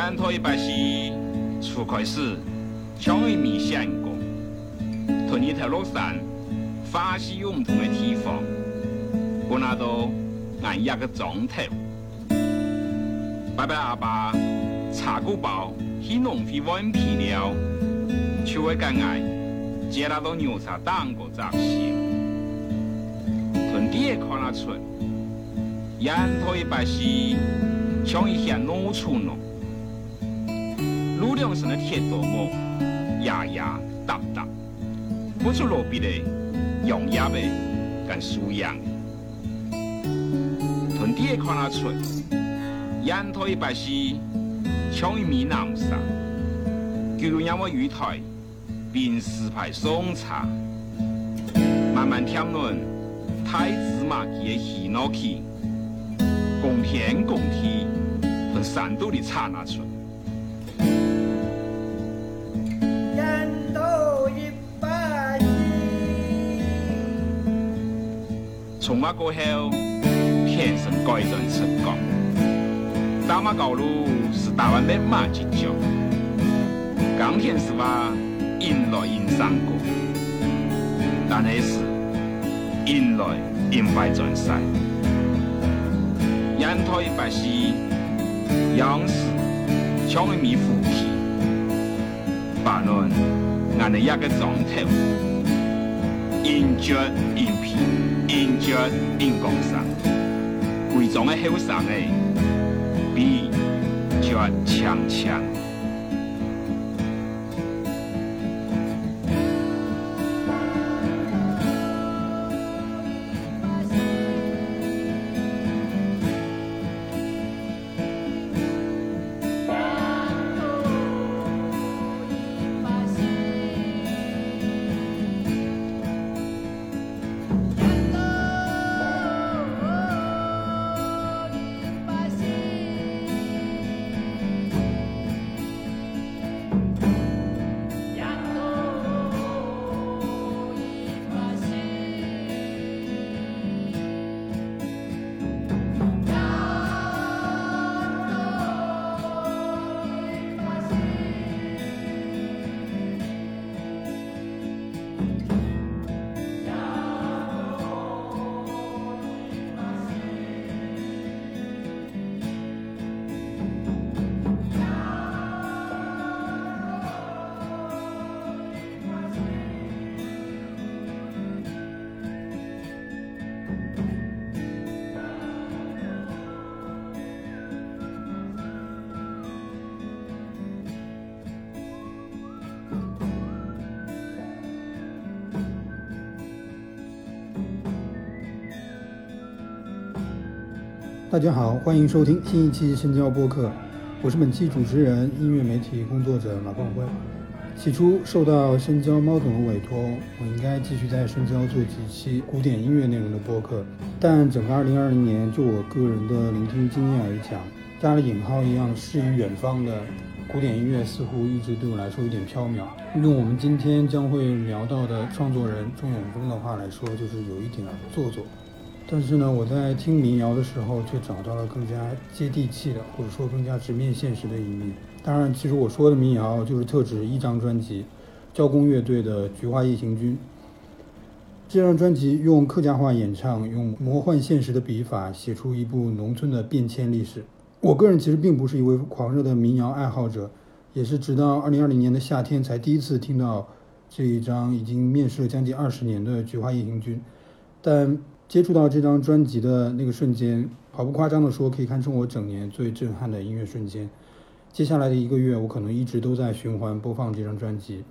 烟头一把吸，初开始，枪一鸣响过，同一条落山，欢喜涌动的地方，我那都按压个钟头。拜拜阿爸，茶谷包去农会碗皮了，就会干爱，接那到牛茶当个杂戏，屯地也看那村，烟头一把吸，枪一向农村咯。路两上的铁道木，压压搭搭，不出路边的用压的跟输样。屯地看那村，烟头一把是抢一米南山，就如让我鱼台并石牌送茶，慢慢添论太子马的喜闹起，共天共地，和山都的刹那村。过后，天生改转成功。大马高路是台湾的马吉角，钢铁是吧？迎来迎上过，但那是迎来迎败转赛。烟头一百西，央视抢米虎皮，八轮按了一个钟头。迎接迎皮，迎接迎江山，贵重的后生诶，比绝强强。大家好，欢迎收听新一期深交播客，我是本期主持人、音乐媒体工作者马光辉。起初受到深交猫总的委托，我应该继续在深交做几期古典音乐内容的播客，但整个2020年，就我个人的聆听经验而讲，加了引号一样诗与远方的古典音乐，似乎一直对我来说有点缥缈。用我们今天将会聊到的创作人钟永峰的话来说，就是有一点做作。但是呢，我在听民谣的时候，却找到了更加接地气的，或者说更加直面现实的一面。当然，其实我说的民谣就是特指一张专辑，交工乐队的《菊花夜行军》。这张专辑用客家话演唱，用魔幻现实的笔法，写出一部农村的变迁历史。我个人其实并不是一位狂热的民谣爱好者，也是直到2020年的夏天才第一次听到这一张已经面世了将近二十年的《菊花夜行军》，但。接触到这张专辑的那个瞬间，毫不夸张地说，可以堪称我整年最震撼的音乐瞬间。接下来的一个月，我可能一直都在循环播放这张专辑，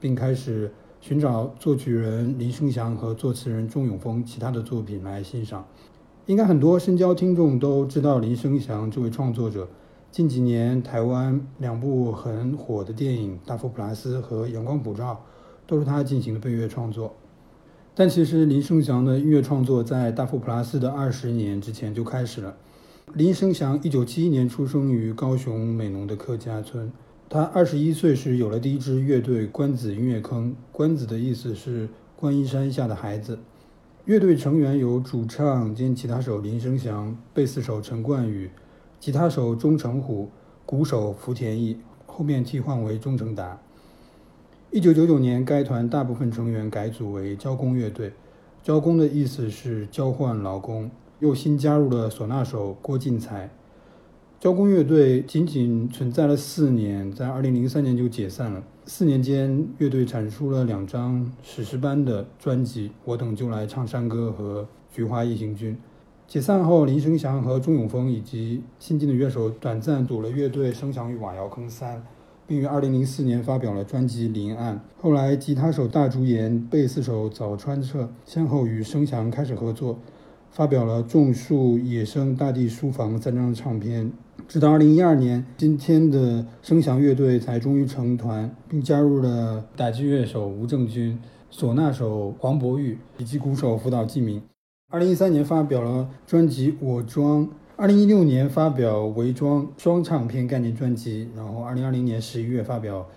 并开始寻找作曲人林生祥和作词人钟永峰其他的作品来欣赏。应该很多深交听众都知道林生祥这位创作者，近几年台湾两部很火的电影《大佛普拉斯》和《阳光普照》，都是他进行的配乐创作。但其实林生祥的音乐创作在大佛普拉斯的二十年之前就开始了。林生祥一九七一年出生于高雄美浓的客家村，他二十一岁时有了第一支乐队关子音乐坑，关子的意思是观音山下的孩子。乐队成员有主唱兼吉他手林生祥、贝斯手陈冠宇、吉他手钟成虎、鼓手福田义，后面替换为钟成达。一九九九年，该团大部分成员改组为交工乐队，交工的意思是交换劳工。又新加入了唢呐手郭进才。交工乐队仅仅存在了四年，在二零零三年就解散了。四年间，乐队产出了两张史诗般的专辑《我等就来唱山歌》和《菊花夜行军》。解散后，林生祥和钟永峰以及新进的乐手短暂组了乐队“声响与瓦窑坑三”，并于二零零四年发表了专辑《临岸》。后来，吉他手大竹岩、贝斯手早川彻先后与生祥开始合作。发表了《种树》《野生》《大地书房》三张唱片，直到二零一二年，今天的声响乐队才终于成团，并加入了打击乐手吴正军、唢呐手黄博玉以及鼓手福岛纪明。二零一三年发表了专辑《我装》，二零一六年发表《伪装》双唱片概念专辑，然后二零二零年十一月发表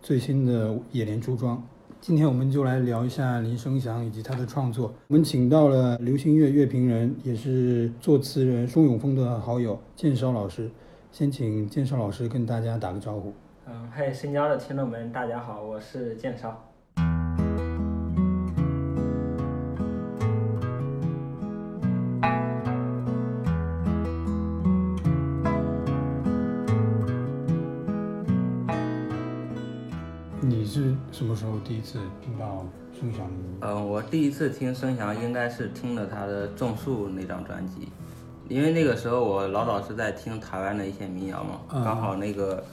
最新的《野莲珠庄》。今天我们就来聊一下林生祥以及他的创作。我们请到了流行乐乐评人，也是作词人钟永峰的好友建少老师。先请建少老师跟大家打个招呼。嗯，嗨，深交的听众们，大家好，我是建少。嗯，我第一次听孙翔应该是听了他的《种树》那张专辑，因为那个时候我老早是在听台湾的一些民谣嘛，刚好那个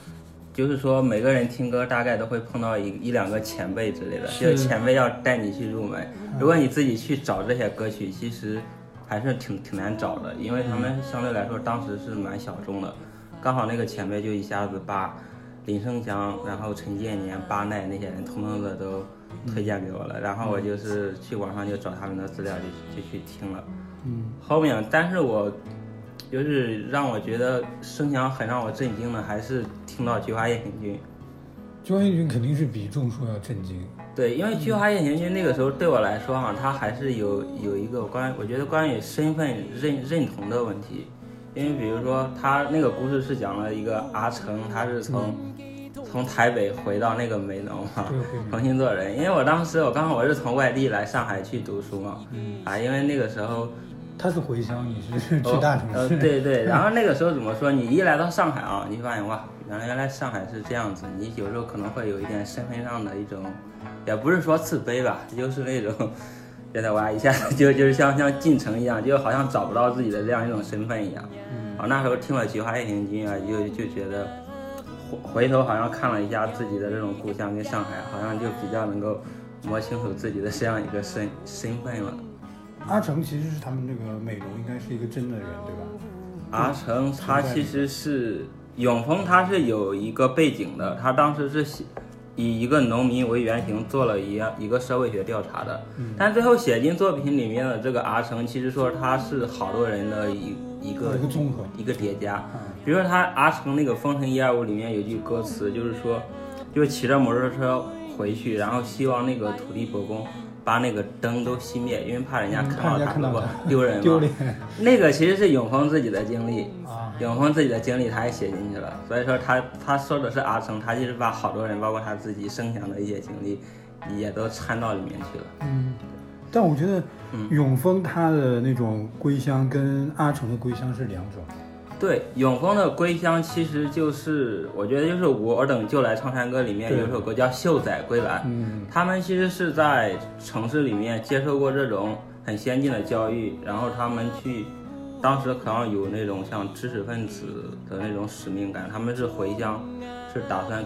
就是说每个人听歌大概都会碰到一一两个前辈之类的，就前辈要带你去入门。如果你自己去找这些歌曲，其实还是挺挺难找的，因为他们相对来说当时是蛮小众的，刚好那个前辈就一下子把。林生祥，然后陈建年、巴奈那些人，通通的都推荐给我了。然后我就是去网上就找他们的资料，就就去听了。嗯，后面，但是我就是让我觉得声响很让我震惊的，还是听到《菊花夜行军》。《菊花夜行军》肯定是比《种树》要震惊。对，因为《菊花夜行军》那个时候对我来说哈，它还是有有一个关，我觉得关于身份认认同的问题。因为比如说，他那个故事是讲了一个阿成，他是从从台北回到那个梅农嘛，重新做人。因为我当时我刚好我是从外地来上海去读书嘛，啊，因为那个时候他是回乡，你是去大城市。呃，对对。然后那个时候怎么说？你一来到上海啊，你发现哇，原来原来上海是这样子。你有时候可能会有一点身份上的一种，也不是说自卑吧，就是那种。觉得哇，一下子就 就是像像进城一样，就好像找不到自己的这样一种身份一样。嗯，我那时候听了《菊花夜行军》啊，就就觉得回回头好像看了一下自己的这种故乡跟上海，好像就比较能够摸清楚自己的这样一个身身份了。阿成其实是他们那个美容应该是一个真的人，对吧？阿成他其实是永丰，他是有一个背景的，他当时是。以一个农民为原型做了一样一个社会学调查的，但最后写进作品里面的这个阿成，其实说他是好多人的一一个一个综合一个叠加。比如说他阿成那个《封神一二五》里面有句歌词，就是说，就是骑着摩托车回去，然后希望那个土地伯公。把那个灯都熄灭，因为怕人家看到他不丢人丢脸。那个其实是永丰自己的经历，永丰自己的经历他也写进去了。所以说他他说的是阿成，他就是把好多人，包括他自己生前的一些经历，也都掺到里面去了。嗯，但我觉得永丰他的那种归乡跟阿成的归乡是两种。对，永丰的归乡其实就是，我觉得就是我等就来唱山歌里面有首歌叫《秀仔归来》，嗯，他们其实是在城市里面接受过这种很先进的教育，然后他们去，当时可能有那种像知识分子的那种使命感，他们是回乡，是打算，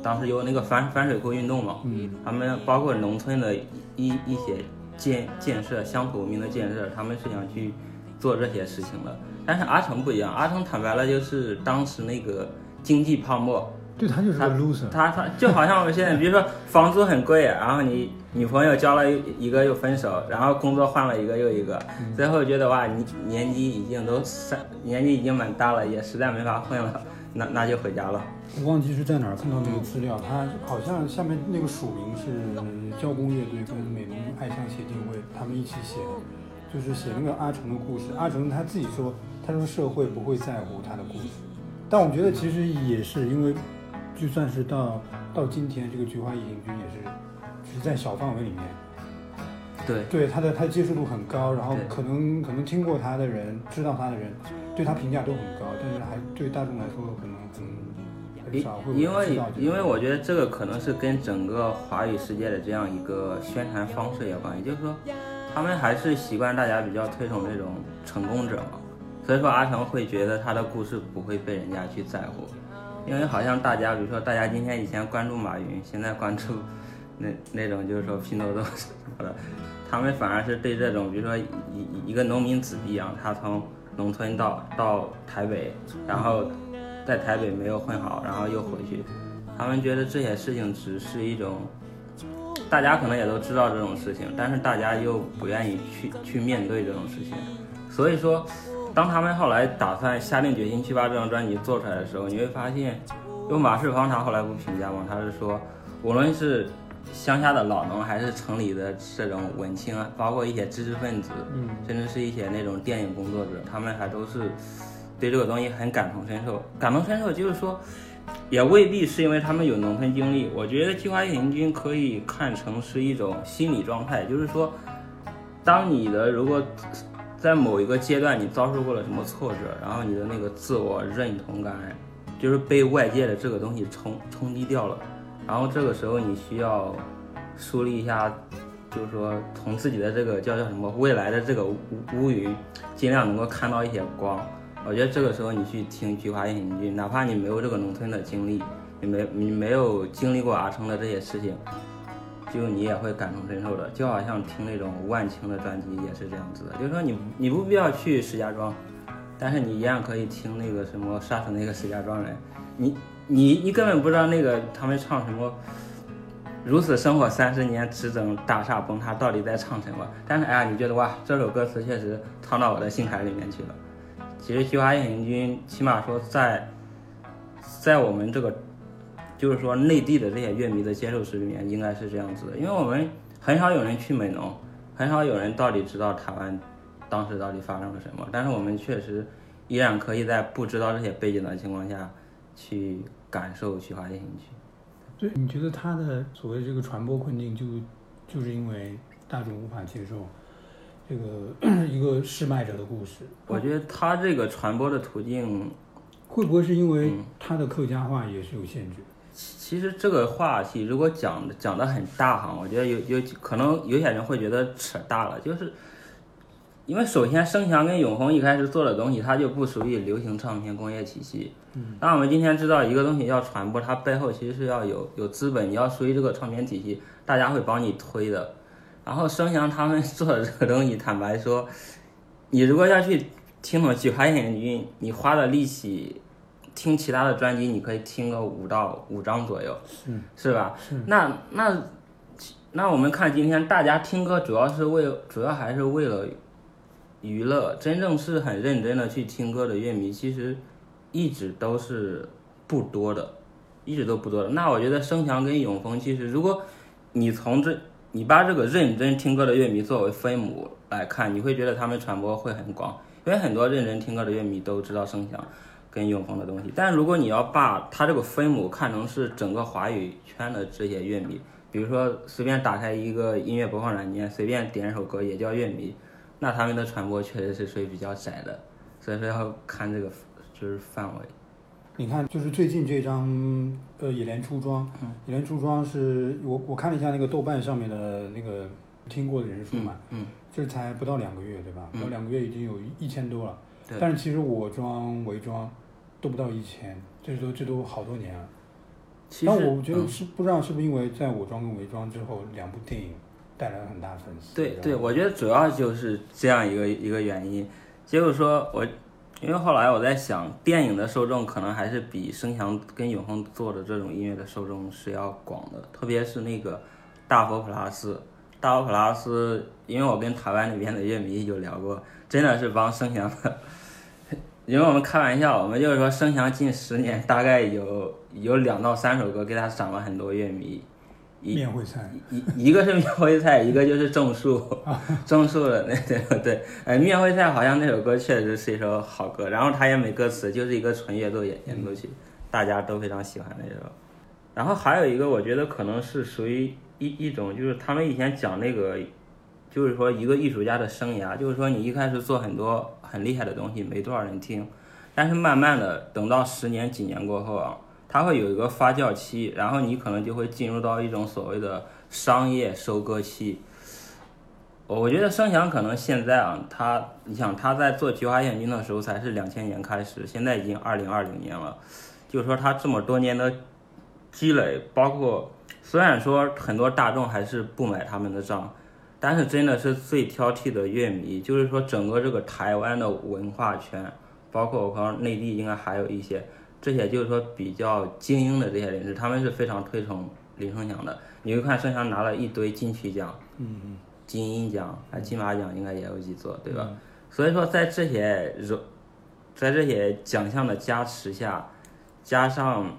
当时有那个反反水库运动嘛，嗯，他们包括农村的一一些建建设乡土文明的建设，他们是想去做这些事情的。但是阿成不一样，阿成坦白了就是当时那个经济泡沫，对他就是个 loser，他他就好像我们现在，比如说房租很贵，然后你女朋友交了一个又分手，然后工作换了一个又一个，最后觉得哇，你年纪已经都三年纪已经蛮大了，也实在没法混了，那那就回家了。我忘记是在哪儿看到那个资料，他好像下面那个署名是交工乐队跟美浓爱乡协进会他们一起写的，就是写那个阿成的故事。阿成他自己说，他说社会不会在乎他的故事，但我觉得其实也是因为，就算是到到今天，这个菊花夜行军也是只是在小范围里面。对对，他的他接受度很高，然后可能可能听过他的人，知道他的人，对他评价都很高，但是还对大众来说可能很很因少会因为因为我觉得这个可能是跟整个华语世界的这样一个宣传方式有关也，就是说他们还是习惯大家比较推崇这种成功者嘛，所以说阿成会觉得他的故事不会被人家去在乎，因为好像大家比如说大家今天以前关注马云，现在关注 那那种就是说拼多多什么的，他们反而是对这种比如说一一一个农民子弟啊，他从农村到到台北，然后在台北没有混好，然后又回去，他们觉得这些事情只是一种，大家可能也都知道这种事情，但是大家又不愿意去去面对这种事情，所以说，当他们后来打算下定决心去把这张专辑做出来的时候，你会发现，因为马世芳他后来不评价吗，他是说，无论是乡下的老农，还是城里的这种文青啊，包括一些知识分子，嗯甚至是一些那种电影工作者，他们还都是对这个东西很感同身受。感同身受就是说，也未必是因为他们有农村经历。我觉得《计划夜行军》可以看成是一种心理状态，就是说，当你的如果在某一个阶段你遭受过了什么挫折，然后你的那个自我认同感就是被外界的这个东西冲冲击掉了，然后这个时候你需要梳理一下，就是说从自己的这个叫叫什么未来的这个乌乌云，尽量能够看到一些光。我觉得这个时候你去听《菊花夜行军》，哪怕你没有这个农村的经历，你没你没有经历过阿成的这些事情，就你也会感同身受的。就好像听那种万青的专辑也是这样子的，就是说你你不必要去石家庄，但是你一样可以听那个什么杀死那个石家庄人，你你你根本不知道那个他们唱什么。如此生活三十年，只等大厦崩塌，到底在唱什么？但是哎呀，你觉得哇，这首歌词确实唱到我的心海里面去了。其实《菊花夜行军》起码说在，在我们这个就是说内地的这些乐迷的接受史里面，应该是这样子的，因为我们很少有人去美浓，很少有人到底知道台湾当时到底发生了什么，但是我们确实依然可以在不知道这些背景的情况下，去感受《菊花夜行军》。对，你觉得他的所谓这个传播困境就就是因为大众无法接受这个 一个失败者的故事？我觉得他这个传播的途径，会不会是因为嗯他的客家话也是有限制？其实这个话题如果讲的讲的很大哈，我觉得有有可能有些人会觉得扯大了，就是因为首先声翔跟永红一开始做的东西，它就不属于流行唱片工业体系。嗯，那我们今天知道一个东西要传播，它背后其实是要有有资本，你要属于这个唱片体系，大家会帮你推的。然后声翔他们 做的这个东西，坦白说，你如果要去听懂《菊花夜行军》，你花的力气听其他的专辑，你可以听个五到五张左右，是是吧？是那那那我们看今天大家听歌，主要是为主要还是为了娱乐，真正是很认真的去听歌的乐迷，其实一直都是不多的，一直都不多的。那我觉得声强跟永丰，其实如果你从这你把这个认真听歌的乐迷作为分母来看，你会觉得他们传播会很广，因为很多认真听歌的乐迷都知道声翔跟永丰的东西。但如果你要把它这个分母看成是整个华语圈的这些乐迷，比如说随便打开一个音乐播放软件，随便点一首歌也叫乐迷，那他们的传播确实是属于比较窄的，所以说要看这个就是范围。你看，就是最近这张呃《野莲出庄》，野莲出庄》是我我看了一下那个豆瓣上面的那个听过的人数嘛，嗯，这才不到两个月，对吧？不到两个月已经有一千多了。对但是其实我装、伪装都不到一千，这都这都好多年了。其实但我觉得嗯是、不知道是不是因为在我装跟伪装之后，两部电影带来了很大粉丝。对对，我觉得主要就是这样一个一个原因。结果说我，因为后来我在想，电影的受众可能还是比声翔跟永恒做的这种音乐的受众是要广的，特别是那个大佛普拉斯。大佛普拉斯，因为我跟台湾那边的乐迷有聊过，真的是帮声翔的 因为我们开玩笑，我们就是说声翔近十年大概有有两到三首歌给他涨了很多乐迷。一面会菜，一一个是面会菜，一个就是种树，种树的那对对，呃，面会菜好像那首歌确实是一首好歌，然后它也没歌词，就是一个纯乐奏演演奏曲，大家都非常喜欢那首。然后还有一个，我觉得可能是属于一一种，就是他们以前讲那个，就是说一个艺术家的生涯，就是说你一开始做很多很厉害的东西，没多少人听，但是慢慢的等到十年几年过后啊。它会有一个发酵期，然后你可能就会进入到一种所谓的商业收割期。我觉得声响可能现在啊，他你想他在做菊花眼镜的时候才是两千年开始，现在已经二零二零年了，就是说他这么多年的积累，包括虽然说很多大众还是不买他们的账，但是真的是最挑剔的乐迷，就是说整个这个台湾的文化圈，包括我可能内地应该还有一些。这些就是说比较精英的这些人士，他们是非常推崇林声祥的。你会看声祥拿了一堆金曲奖，嗯嗯，金鹰奖还金马奖应该也有几座，对吧？所以说在这些在这些奖项的加持下，加上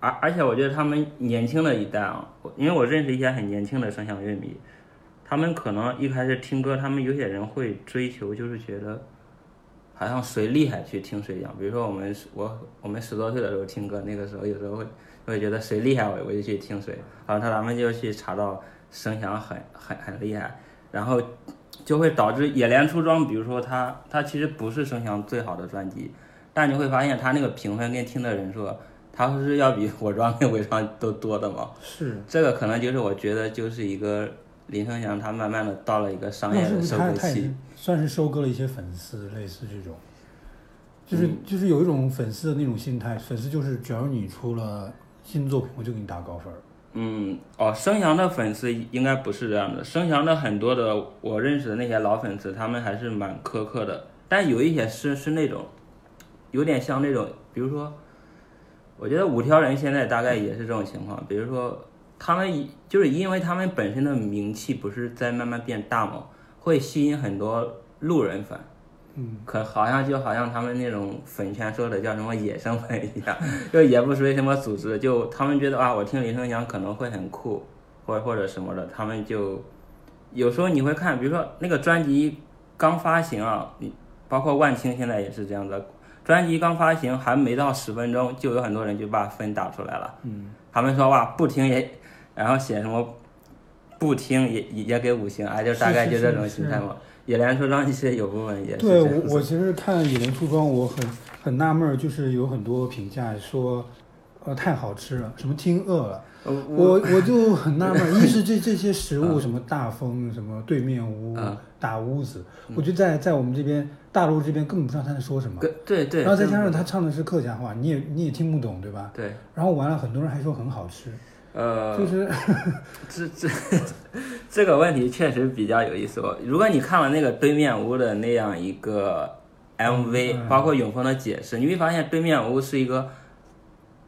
而而且我觉得他们年轻的一代啊，因为我认识一些很年轻的声响乐迷，他们可能一开始听歌，他们有些人会追求，就是觉得。好像谁厉害去听谁讲，比如说我们我我们十多岁的时候听歌，那个时候有时候会会觉得谁厉害我我就去听谁，好像他咱们就去查到声响很很很厉害，然后就会导致野莲出装，比如说他他其实不是声响最好的专辑，但你会发现他那个评分跟听的人数，他不是要比 我装跟伪装都多的吗？是。这个可能就是我觉得就是一个。林声祥他慢慢的到了一个商业的收割期，算是收割了一些粉丝，类似这种，就是就是有一种粉丝的那种心态，粉丝就是只要你出了新作品，我就给你打高分。嗯，哦，生祥的粉丝应该不是这样的，生祥的很多的我认识的那些老粉丝，他们还是蛮苛刻的，但有一些是是那种，有点像那种，比如说，我觉得五条人现在大概也是这种情况，比如说。他们就是因为他们本身的名气不是在慢慢变大嘛，会吸引很多路人粉，嗯，可好像就好像他们那种粉圈说的叫什么野生粉一样，就也不属于什么组织，就他们觉得啊，我听林声祥可能会很酷，或或者什么的，他们就有时候你会看，比如说那个专辑刚发行啊，你包括万青现在也是这样的，专辑刚发行还没到十分钟，就有很多人就把分打出来了，嗯，他们说哇不听也。然后写什么不听也也给五星，啊，就大概就这种心态嘛。野莲出装其实有部分也是。对我我其实看野莲出装，我很很纳闷，就是有很多评价说，呃，太好吃了，什么听饿了。我我就很纳闷，一是这 这些食物什么大风什么对面屋大屋子，我觉得在在我们这边大陆这边根本不知道他在说什么。对对。然后再加上他唱的是客家话，你也你也听不懂，对吧？对。然后完了，很多人还说很好吃。呃，就是这这这个问题确实比较有意思。如果你看了那个对面屋的那样一个 MV，包括永峰的解释，你会发现对面屋是一个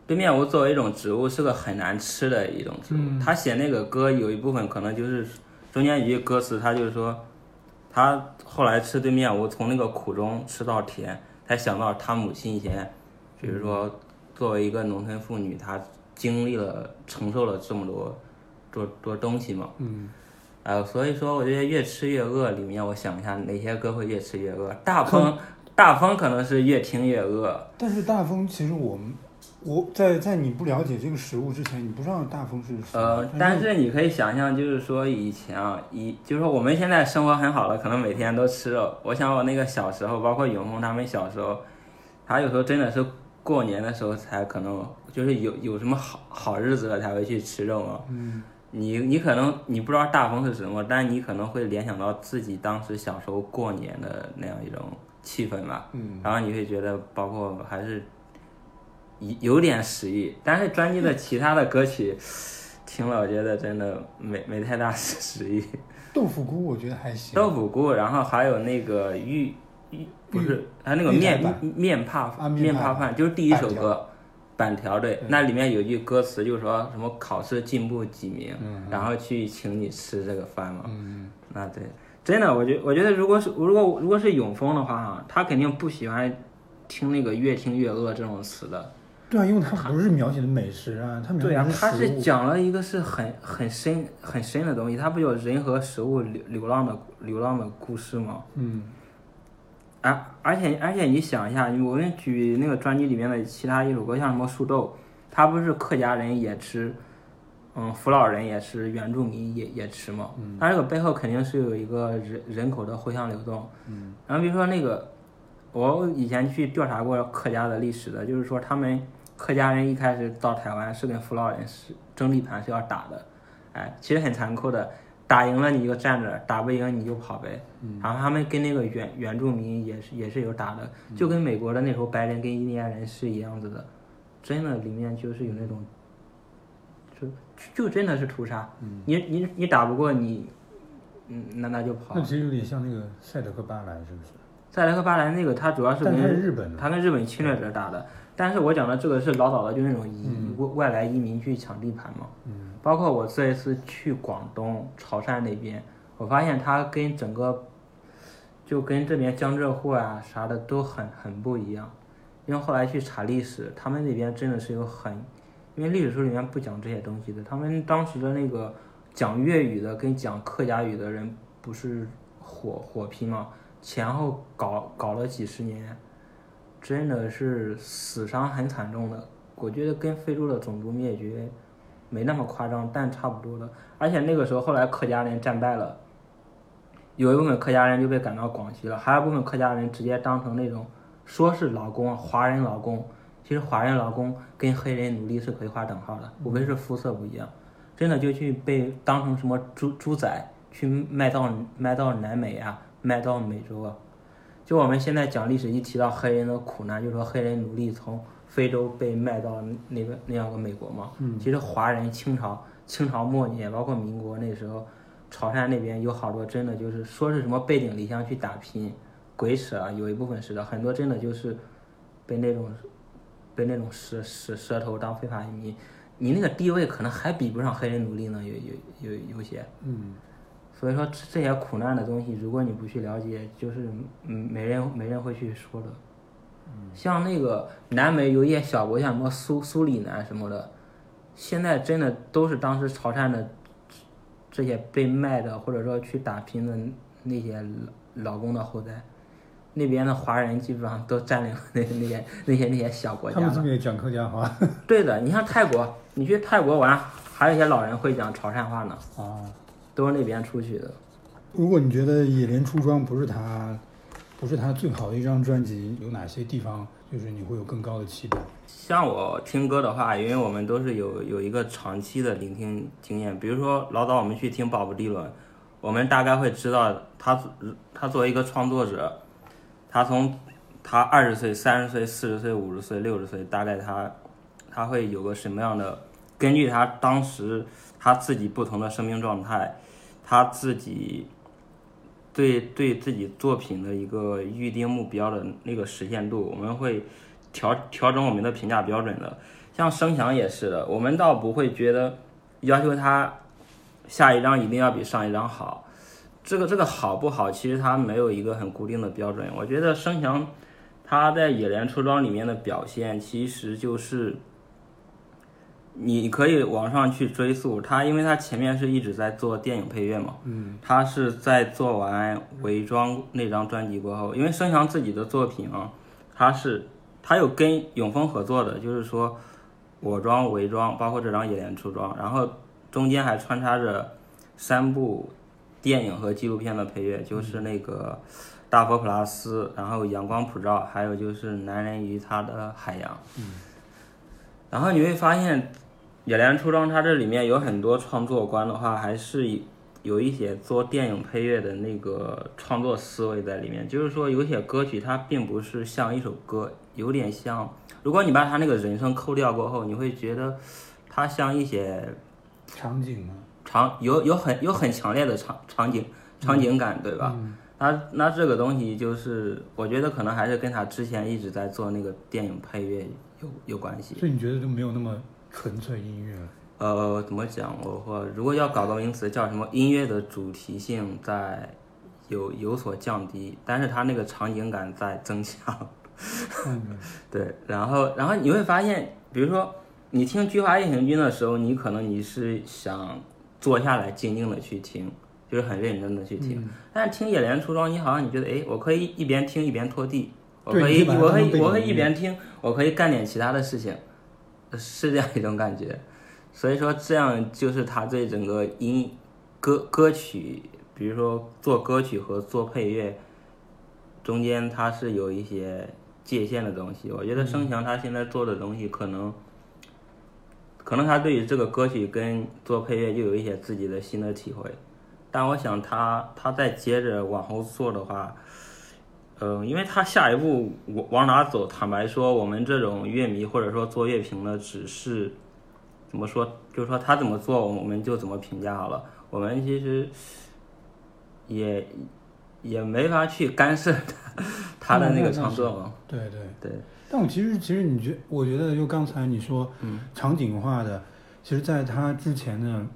对面屋作为一种植物是个很难吃的一种植物。他写那个歌有一部分可能就是中间一句歌词，他就是说他后来吃对面屋，从那个苦中吃到甜，才想到他母亲以前，比如说作为一个农村妇女，她。经历了承受了这么多多多东西嘛，嗯，呃，所以说我觉得越吃越饿里面，我想一下哪些歌会越吃越饿？大风大风可能是越听越饿。但是大风其实我们我在在你不了解这个食物之前，你不知道大风是呃，但是你可以想象，就是说以前啊，以就是说我们现在生活很好了，可能每天都吃肉。我想我那个小时候，包括永峰他们小时候，他有时候真的是过年的时候才可能。就是有有什么好好日子了才会去吃肉嘛。嗯，你你可能你不知道大风是什么，但你可能会联想到自己当时小时候过年的那样一种气氛吧。嗯，然后你会觉得，包括还是有有点食欲，但是专辑的其他的歌曲听了，我觉得真的没没太大食欲。豆腐菇我觉得还行。豆腐菇，然后还有那个玉玉不是，他那个面面怕面怕饭，就是第一首歌。板条对，那里面有句歌词，就是说什么考试进步几名，然后去请你吃这个饭嘛。嗯，那对，真的，我觉我觉得如果是如果如果是永丰的话哈，他肯定不喜欢听那个越听越饿这种词的。对啊，因为他不是描写的美食啊，他描对啊，写的他是。讲了一个是很很深很深的东西，他不有人和食物流流浪的流浪的故事吗？嗯而而且而且你想一下，我们举那个专辑里面的其他一首歌，像什么树豆，它不是客家人也吃，嗯，福佬人也吃，原住民也也吃嘛。它这个背后肯定是有一个人人口的互相流动。嗯然后比如说那个，我以前去调查过客家的历史的，就是说他们客家人一开始到台湾是跟福佬人是争地盘是要打的，哎，其实很残酷的，打赢了你就站着，打不赢你就跑呗。然后他们跟那个原原住民也是也是有打的，就跟美国的那时候白人跟印第安人是一样子的，真的里面就是有那种，就就真的是屠杀，你你你打不过你，嗯，那那就跑那。其实有点像那个赛德克巴莱，是不是？赛德克巴莱那个，他主要是跟是日本的他跟日本侵略者打的。但是我讲的这个是老早的，就那种移外外来移民去抢地盘嘛。嗯包括我这一次去广东潮汕那边，我发现它跟整个，就跟这边江浙沪啊啥的都很很不一样。因为后来去查历史，他们那边真的是有很，因为历史书里面不讲这些东西的。他们当时的那个讲粤语的跟讲客家语的人不是火火拼嘛？前后搞搞了几十年，真的是死伤很惨重的。我觉得跟非洲的种族灭绝没那么夸张，但差不多的。而且那个时候后来客家人战败了，有一部分客家人就被赶到广西了，还有部分客家人直接当成那种说是劳工，华人劳工，其实华人劳工跟黑人奴隶是可以划等号的，无非是肤色不一样。真的就去被当成什么猪猪仔去卖到卖到南美啊，卖到美洲啊。就我们现在讲历史，一提到黑人的苦难，就说黑人奴隶从非洲被卖到那个那样个美国嘛。嗯其实华人清朝清朝末年，包括民国那时候，潮汕那边有好多真的就是说是什么背井离乡去打拼，鬼扯啊！有一部分是的，很多真的就是被那种被那种蛇蛇蛇头当非法移民，你那个地位可能还比不上黑人奴隶呢，有有有有些。嗯所以说这这些苦难的东西，如果你不去了解，就是嗯没人没人会去说的。像那个南美有一些小国，像什么苏苏里南什么的，现在真的都是当时潮汕的这些被卖的或者说去打拼的那些老工的后代，那边的华人基本上都占领了那那些那些那些小国家他们这边也讲客家话？对的，你像泰国，你去泰国玩，还有一些老人会讲潮汕话呢，啊，都是那边出去的。如果你觉得《野莲出庄》不是他，不是他最好的一张专辑，有哪些地方就是你会有更高的期待？像我听歌的话，因为我们都是有有一个长期的聆听经验，比如说老早我们去听鲍勃迪伦，我们大概会知道他他作为一个创作者，他从他二十岁、三十岁、四十岁、五十岁、六十岁，大概他他会有个什么样的，根据他当时他自己不同的生命状态，他自己对对自己作品的一个预定目标的那个实现度，我们会调调整我们的评价标准的。像声响也是的，我们倒不会觉得要求他下一张一定要比上一张好。这个这个好不好，其实它没有一个很固定的标准。我觉得声响他在《野莲出装》里面的表现，其实就是你可以往上去追溯他，因为他前面是一直在做电影配乐嘛，嗯，他是在做完《伪装》那张专辑过后，因为孙翔自己的作品啊，他是他有跟永丰合作的，就是说我装、伪装，包括这张《野莲出装》，然后中间还穿插着三部电影和纪录片的配乐，就是那个《大佛普拉斯》，然后《阳光普照》，还有就是《男人与他的海洋》。嗯然后你会发现，《野莲出庄》它这里面有很多创作观的话，还是有一些做电影配乐的那个创作思维在里面。就是说，有些歌曲它并不是像一首歌，有点像，如果你把它那个人声抠掉过后，你会觉得它像一些场景吗，场有有很有很强烈的场场景场景感，对吧？那那这个东西就是，我觉得可能还是跟他之前一直在做那个电影配乐有有关系。所以你觉得就没有那么纯粹音乐了？呃，怎么讲？我或如果要搞到名词，叫什么音乐的主题性在有有所降低，但是它那个场景感在增强。嗯，对，然后然后你会发现，比如说你听《菊花夜行军》的时候，你可能你是想坐下来静静的去听，就是很认真的去听。但是听《野莲出庄》，你好像你觉得，哎，我可以一边听一边拖地，我可以我可以我可以一边听，我可以干点其他的事情，是这样一种感觉。所以说，这样就是他对整个音歌歌曲，比如说做歌曲和做配乐中间，他是有一些界限的东西。我觉得生强他现在做的东西，可能可能他对于这个歌曲跟做配乐就有一些自己的新的体会。但我想他他再接着往后做的话，嗯，因为他下一步往往哪走，坦白说，我们这种乐迷或者说做乐评的，只是怎么说，就是说他怎么做，我们就怎么评价好了。我们其实也也没法去干涉他他的那个创作嘛。对对。对，但我其实其实你觉，我觉得就刚才你说，嗯，场景化的，其实在他之前呢，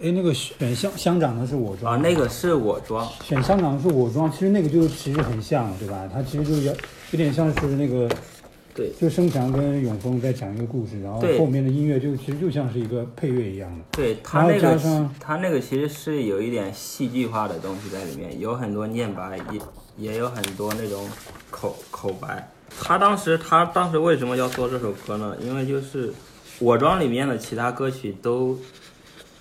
哎，那个选乡乡长的是我装啊，那个是我装，选乡长的是我装，其实那个就其实很像，对吧？它其实就有有点像是那个，对，就生强跟永峰在讲一个故事，然后后面的音乐就其实就像是一个配乐一样的。对他那个他那个其实是有一点戏剧化的东西在里面，有很多念白，也也有很多那种口口白。他当时他当时为什么要做这首歌呢？因为就是我装里面的其他歌曲都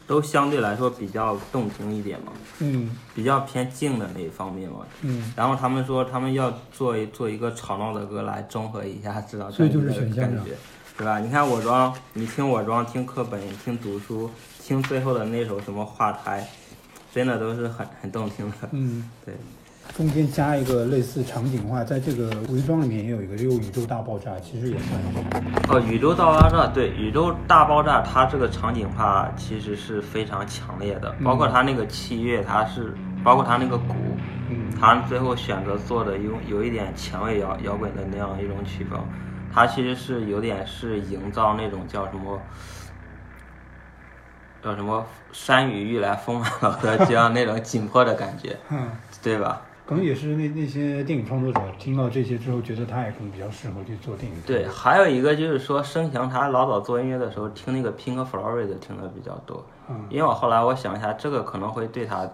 都相对来说比较动听一点嘛，嗯比较偏静的那一方面嘛。嗯，然后他们说他们要做一做一个吵闹的歌来中和一下这张所以就是专辑的感觉，对吧？你看我装，你听我装，听课本，听读书，听最后的那首什么画台，真的都是很很动听的。嗯，对，中间加一个类似场景化，在这个伪装里面也有一个，就宇宙大爆炸，其实也算。哦，宇宙大爆炸，对，宇宙大爆炸，它这个场景化其实是非常强烈的，包括它那个器乐，它是包括它那个鼓，嗯它最后选择做的有有一点前卫摇摇滚的那样一种曲风，它其实是有点是营造那种叫什么，叫什么山雨欲来风满楼的这样那种紧迫的感觉，嗯，对吧？可能也是那那些电影创作者听到这些之后，觉得他也可能比较适合去做电影。对，还有一个就是说，生祥他老早做音乐的时候听那个 Pink Floyd 听的比较多，嗯。因为我后来我想一下，这个可能会对他，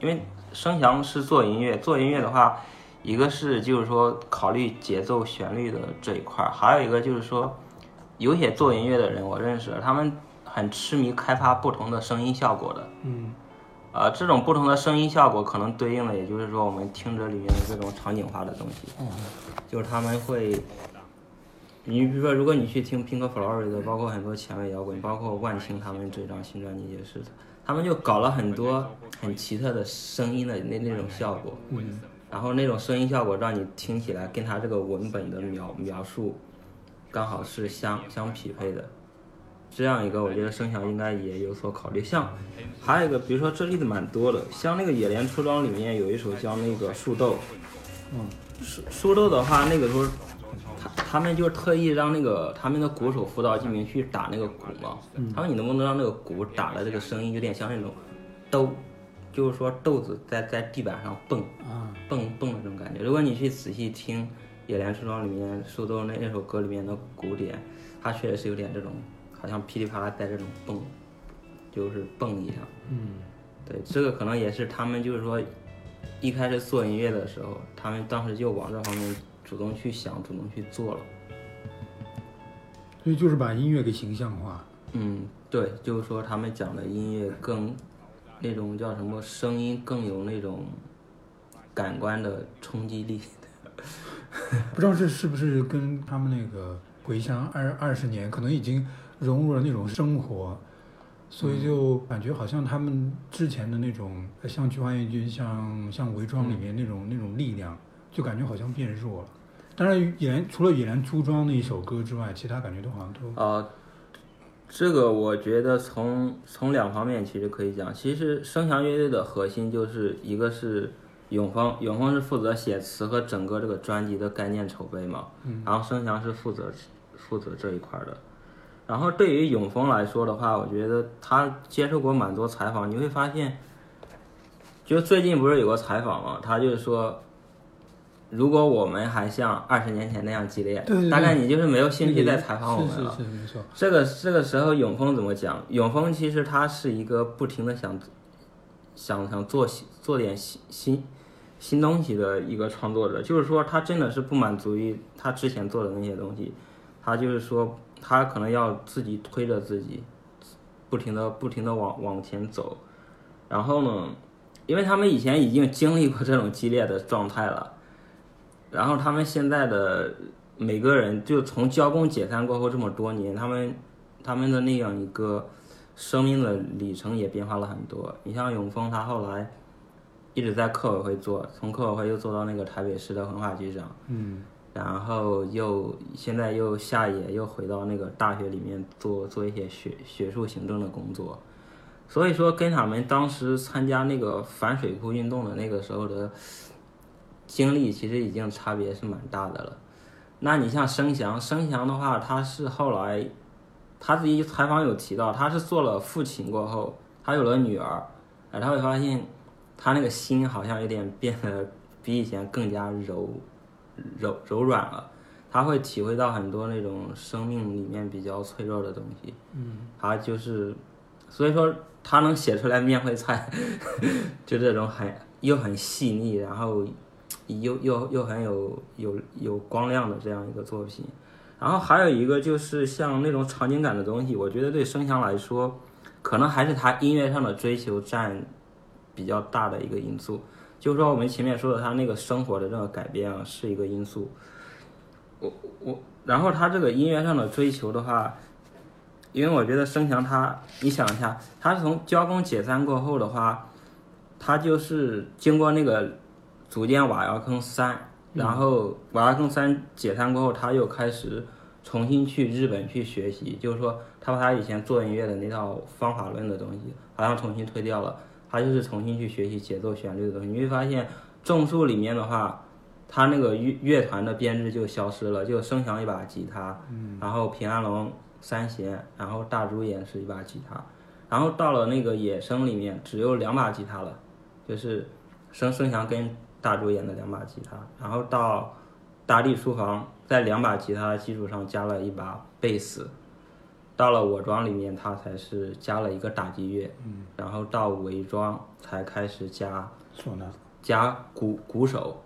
因为生祥是做音乐，做音乐的话，一个是就是说考虑节奏旋律的这一块儿，还有一个就是说，有些做音乐的人我认识，他们很痴迷开发不同的声音效果的，嗯呃，这种不同的声音效果可能对应的，也就是说我们听着里面的这种场景化的东西。嗯就是他们会，你比如说，如果你去听 Pink Floyd 的，包括很多前卫摇滚，包括万青他们这张新专辑也是，他们就搞了很多很奇特的声音的那那种效果，嗯然后那种声音效果让你听起来跟他这个文本的描描述刚好是相相匹配的。这样一个，我觉得声响应该也有所考虑。像还有一个，比如说这例子蛮多的，像那个《野莲出庄》里面有一首叫那个树豆，嗯树树豆的话，那个时候他他们就特意让那个他们的鼓手辅导进明去打那个鼓嘛。他说你能不能让那个鼓打的这个声音有点像那种豆，就是说豆子在在地板上蹦啊蹦蹦的那种感觉。如果你去仔细听《野莲出庄》里面树豆那那首歌里面的鼓点，它确实是有点这种，好像噼里啪啦带这种蹦，就是蹦一下。嗯对，这个可能也是他们就是说，一开始做音乐的时候，他们当时就往这方面主动去想，主动去做了。所以就是把音乐给形象化。嗯，对，就是说他们讲的音乐更那种叫什么声音更有那种感官的冲击力。不知道这是不是跟他们那个回乡二二十年，可能已经融入了那种生活，所以就感觉好像他们之前的那种，像《菊花夜军》、像像《伪装》里面那种、那种力量，就感觉好像变弱了。当然，野莲除了《野莲出庄》那一首歌之外，其他感觉都好像都啊，这个我觉得从从两方面其实可以讲，其实声翔乐队的核心就是一个是永峰，永峰是负责写词和整个这个专辑的概念筹备嘛，然后声翔是负责负责这一块儿的。然后对于永峰来说的话，我觉得他接受过蛮多采访，你会发现，就最近不是有个采访嘛，他就是说，如果我们还像二十年前那样激烈，对对对大概你就是没有兴趣再采访我们了。是是是，没错。这个这个时候，永峰怎么讲？永峰其实他是一个不停的想想想做新做点新新新东西的一个创作者，就是说他真的是不满足于他之前做的那些东西，他就是说他可能要自己推着自己，不停的不停的往往前走，然后呢，因为他们以前已经经历过这种激烈的状态了，然后他们现在的每个人就从交工解散过后这么多年，他们他们的那样一个生命的里程也变化了很多。你像永丰，他后来一直在客委会做，从客委会又做到那个台北市的文化局长，然后又现在又下野，又回到那个大学里面做做一些学学术行政的工作。所以说，跟他们当时参加那个反水库运动的那个时候的经历，其实已经差别是蛮大的了。那你像生祥，生祥的话，他是后来他自己采访有提到，他是做了父亲过后，他有了女儿，哎，他会发现他那个心好像有点变得比以前更加柔柔柔软了。他会体会到很多那种生命里面比较脆弱的东西。嗯，他就是，所以说他能写出来面会菜，就这种很又很细腻，然后又又又很有有有光亮的这样一个作品。然后还有一个就是像那种场景感的东西，我觉得对声响来说，可能还是他音乐上的追求占比较大的一个因素。就是说我们前面说的他那个生活的这个改变啊，是一个因素。我我，然后他这个音乐上的追求的话，因为我觉得生强他，你想一下，他从交工解散过后的话，他就是经过那个组建瓦窑坑三，然后瓦窑坑三解散过后，他又开始重新去日本去学习，就是说他把他以前做音乐的那套方法论的东西，好像重新推掉了，他就是重新去学习节奏旋律的东西。你会发现种树里面的话。他那个乐乐团的编制就消失了，就声响一把吉他，然后平安龙三弦，然后大猪也是一把吉他，然后到了那个野生里面只有两把吉他了，就是声声响跟大猪演的两把吉他，然后到大地书房在两把吉他的基础上加了一把贝斯，到了我庄里面他才是加了一个打击乐，然后到伪装才开始加唢呐，加鼓鼓手。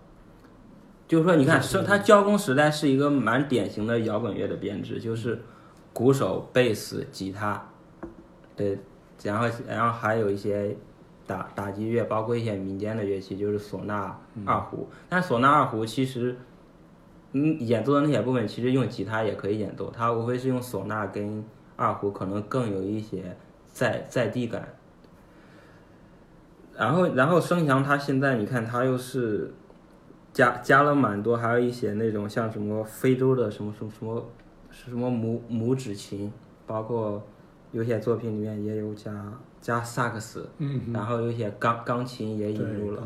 就是说，你看，是他交工时代是一个蛮典型的摇滚乐的编制，就是鼓手、贝斯、吉他，对，然后然后还有一些打打击乐，包括一些民间的乐器，就是唢呐、二胡。但唢呐、二胡其实，嗯，演奏的那些部分其实用吉他也可以演奏，它无非是用唢呐跟二胡可能更有一些在在地感。然后，然后声翔他现在你看他又是。加加了蛮多，还有一些那种像什么非洲的什么什么什么，是什么拇拇指琴，包括有些作品里面也有加加萨克斯，嗯，然后有些钢钢琴也引入了，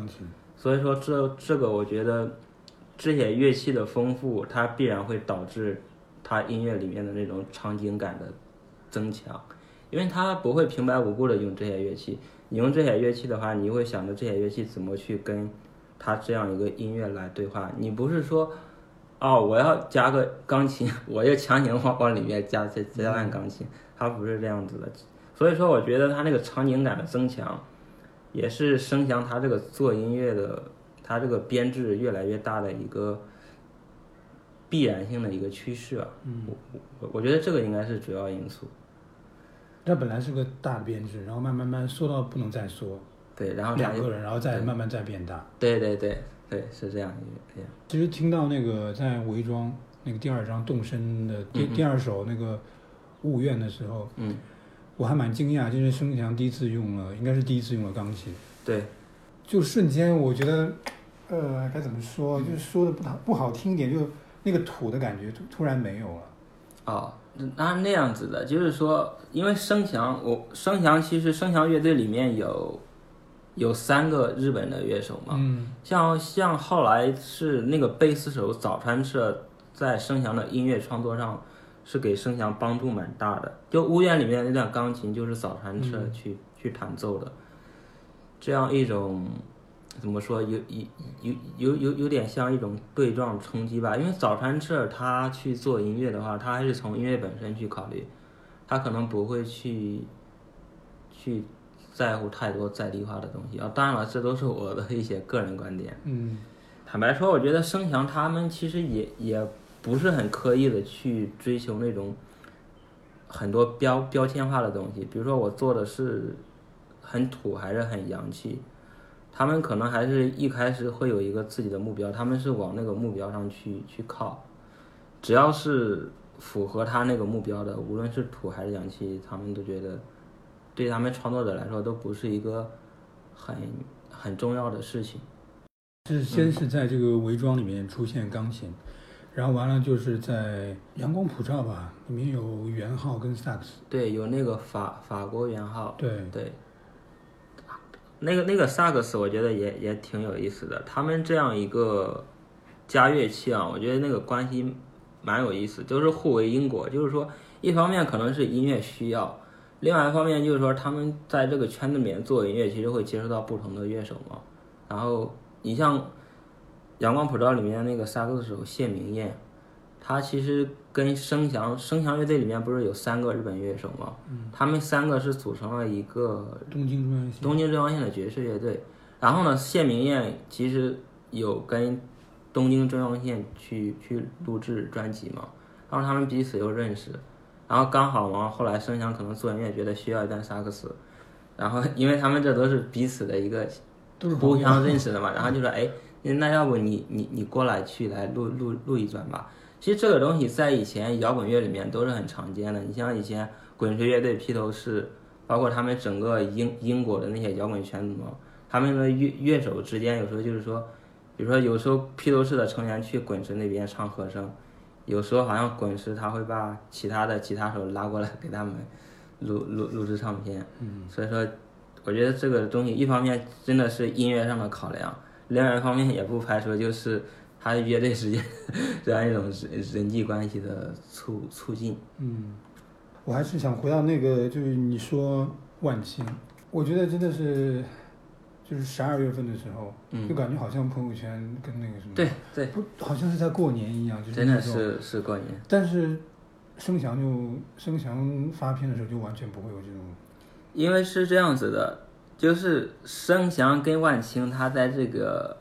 所以说这这个我觉得这些乐器的丰富，它必然会导致它音乐里面的那种场景感的增强，因为他不会平白无故的用这些乐器，你用这些乐器的话，你会想着这些乐器怎么去跟。他这样一个音乐来对话，你不是说，哦，我要加个钢琴，我就强行往往里面加加加按钢琴，它不是这样子的。所以说，我觉得他那个场景感的增强，也是声响他这个做音乐的，他这个编制越来越大的一个必然性的一个趋势啊。嗯，我我我觉得这个应该是主要因素。那本来是个大的编制，然后慢慢慢缩到不能再缩。对，然后两个人，然后再慢慢再变大。对对对对，是这样。其实听到那个在伪装那个第二章动身的第第二首那个雾院的时候，嗯，我还蛮惊讶，就是孙强第一次用了，应该是第一次用了钢琴。对，就瞬间我觉得，呃，该怎么说？就是说的不好不好听一点，就那个土的感觉突突然没有了。哦，那那样子的，就是说，因为声强，我声强其实声强乐队里面有。有三个日本的乐手嘛，嗯，像像后来是那个贝斯手早川彻在声翔的音乐创作上是给声翔帮助蛮大的。就屋院里面那段钢琴就是早川彻去、去弹奏的，这样一种怎么说，有有有有有有点像一种对撞冲击吧。因为早餐社他去做音乐的话，他还是从音乐本身去考虑，他可能不会去去在乎太多在地化的东西啊。当然了，这都是我的一些个人观点。嗯坦白说，我觉得生翔他们其实也也不是很刻意的去追求那种很多标标签化的东西，比如说我做的是很土还是很洋气，他们可能还是一开始会有一个自己的目标，他们是往那个目标上去去靠，只要是符合他那个目标的，无论是土还是氧气，他们都觉得对他们创作者来说都不是一个很很重要的事情。是先是在这个伪装里面出现钢琴，然后完了就是在阳光普照吧，里面有圆号跟萨克斯。对，有那个法法国圆号，对对，那个那个萨克斯，我觉得也也挺有意思的。他们这样一个加乐器啊，我觉得那个关系蛮有意思，就是互为因果。就是说，一方面可能是音乐需要，另外一方面就是说，他们在这个圈子里面做音乐，其实会接触到不同的乐手嘛。然后你像《阳光普照》里面那个萨克斯手谢明燕，他其实跟声翔声翔乐队里面不是有三个日本乐手吗？他们三个是组成了一个东京中央线。东京中央线的爵士乐队。然后呢，谢明燕其实有跟东京中央线去去录制专辑嘛，然后他们彼此又认识，然后刚好嘛，后来声翔可能做音乐觉得需要一段萨克斯，然后 因为他们这都是彼此的一个互相认识的嘛，然后就说哎，那要不你你你过来去来录录录一段吧。其实这个东西在以前摇滚乐里面都是很常见的。你像以前滚石乐队、披头士，包括他们整个英英国的那些摇滚圈子嘛，他们的乐乐手之间有时候就是说，比如说有时候披头士的成员去滚石那边唱和声，有时候好像滚石他会把其他的吉他手拉过来给他们录录录制唱片。嗯，所以说我觉得这个东西一方面真的是音乐上的考量，另外一方面也不排除就是他乐队时间这样一种人人际关系的促促进。嗯，我还是想回到那个，就是你说万青，我觉得真的是，就是十二月份的时候，嗯就感觉好像朋友圈跟那个什么，对对，不好像是在过年一样，就是真的是是过年。但是声翔就声翔发片的时候就完全不会有这种，因为是这样子的，就是声翔跟万青，他在这个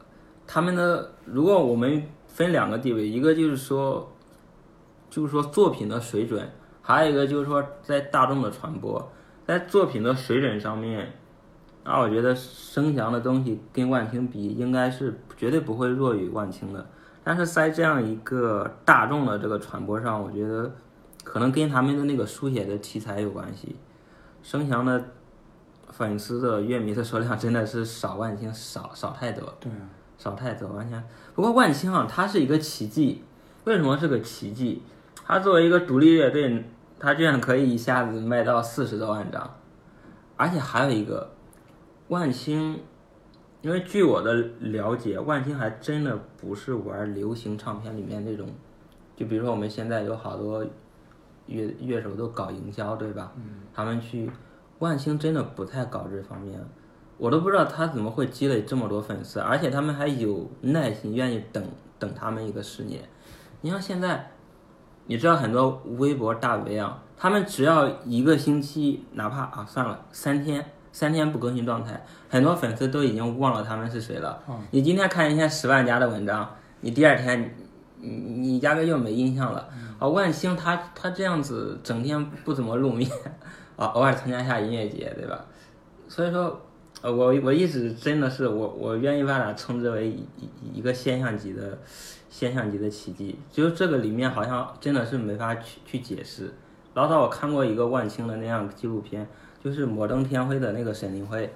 他们的，如果我们分两个地位，一个就是说，就是说作品的水准，还有一个就是说在大众的传播，在作品的水准上面，啊，我觉得声翔的东西跟万青比，应该是绝对不会弱于万青的。但是在这样一个大众的这个传播上，我觉得可能跟他们的那个书写的题材有关系。声翔的粉丝的乐迷的数量真的是少万青少少太多，对啊，少太多，完全。不过万青啊，它是一个奇迹。为什么是个奇迹？它作为一个独立乐队，它居然可以一下子卖到四十多万张，而且还有一个，万青，因为据我的了解，万青还真的不是玩流行唱片里面那种，就比如说我们现在有好多乐乐手都搞营销，对吧？嗯。他们去，万青真的不太搞这方面，我都不知道他怎么会积累这么多粉丝，而且他们还有耐心，愿意等等他们一个十年。你像现在，你知道很多微博大 V 啊，他们只要一个星期，哪怕啊算了三天，三天不更新状态，很多粉丝都已经忘了他们是谁了。嗯你今天看一篇十万加的文章，你第二天你你压根就没印象了。啊，万星他他这样子整天不怎么露面，啊，偶尔参加一下音乐节，对吧？所以说，呃，我我一直真的是我我愿意把它称之为一一个现象级的现象级的奇迹，就是这个里面好像真的是没法去去解释。老早我看过一个万青的那样纪录片，就是摩登天辉的那个沈凌辉，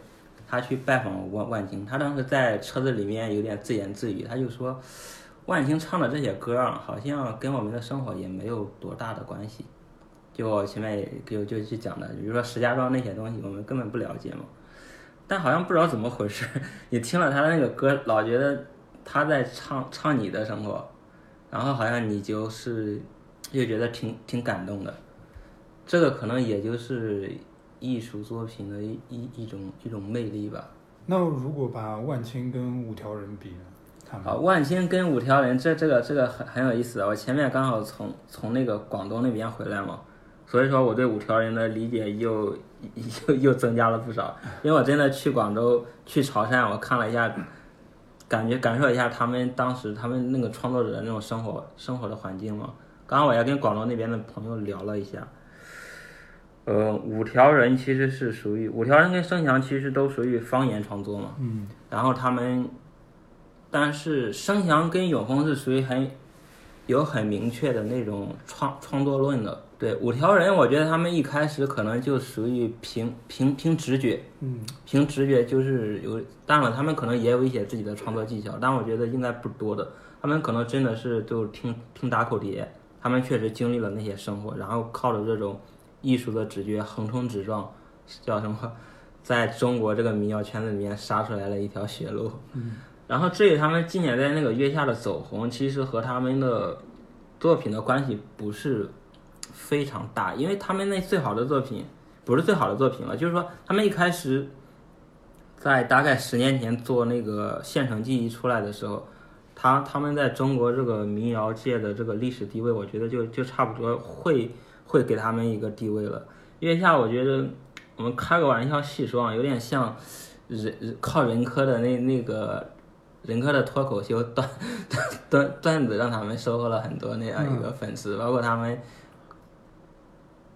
他去拜访万万青，他当时在车子里面有点自言自语，他就说，万青唱的这些歌啊，好像跟我们的生活也没有多大的关系。就我前面也就就去讲的，比如说石家庄那些东西，我们根本不了解嘛。但好像不知道怎么回事，你听了他的那个歌，老觉得他在唱唱你的生活，然后好像你就是又觉得挺挺感动的。这个可能也就是艺术作品的一一一种一种魅力吧。那如果把万青跟五条人比呢？啊，万青跟五条人，这这个这个很很有意思啊。我前面刚好从从那个广东那边回来嘛，所以说我对五条人的理解又 又又增加了不少。因为我真的去广州去潮汕，我看了一下，感觉感受一下他们当时他们那个创作者的那种生活生活的环境嘛。刚刚我也跟广州那边的朋友聊了一下，呃，五条人其实是属于五条人跟生翔其实都属于方言创作嘛，嗯然后他们，但是生翔跟永丰是属于很有很明确的那种创创作论的。对五条人，我觉得他们一开始可能就属于凭凭凭直觉，嗯凭直觉就是有，当然了，他们可能也有一些自己的创作技巧，但我觉得应该不多的。他们可能真的是就听听打口碟，他们确实经历了那些生活，然后靠着这种艺术的直觉横冲直撞，叫什么，在中国这个民谣圈子里面杀出来了一条血路。嗯 然后至于他们今年在那个月下的走红，其实和他们的作品的关系不是非常大，因为他们那最好的作品不是最好的作品了，就是说他们一开始在大概十年前做那个《县城记忆》出来的时候，他他们在中国这个民谣界的这个历史地位，我觉得就就差不多会会给他们一个地位了。月下，我觉得我们开个玩笑细说啊，有点像人靠人科的那那个人科的脱口秀段 段段子，让他们收获了很多那样一个粉丝，包括他们，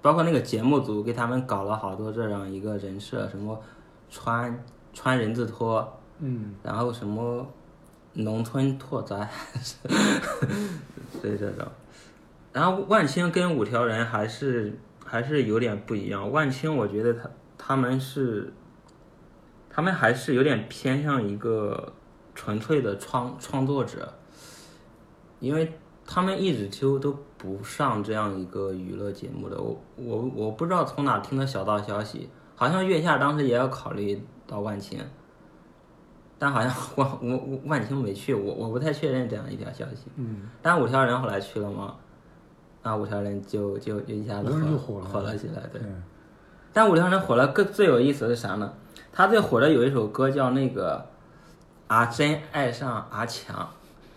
包括那个节目组给他们搞了好多这样一个人设，什么穿穿人字拖，嗯然后什么农村拓哉，对这种。然后万青跟五条人还是还是有点不一样。万青我觉得他他们是，他们还是有点偏向一个纯粹的创创作者，因为他们一直几乎都不上这样一个娱乐节目的。我我我不知道从哪听的小道消息，好像月下当时也要考虑到万青。但好像万我我万青没去，我我不太确认这样一条消息。嗯，但五条人后来去了吗？那，五条人就就就一下子五条人就火火了了起来，对。对，但五条人火了，更最有意思的是啥呢？他最火的有一首歌叫那个《阿珍爱上阿强》，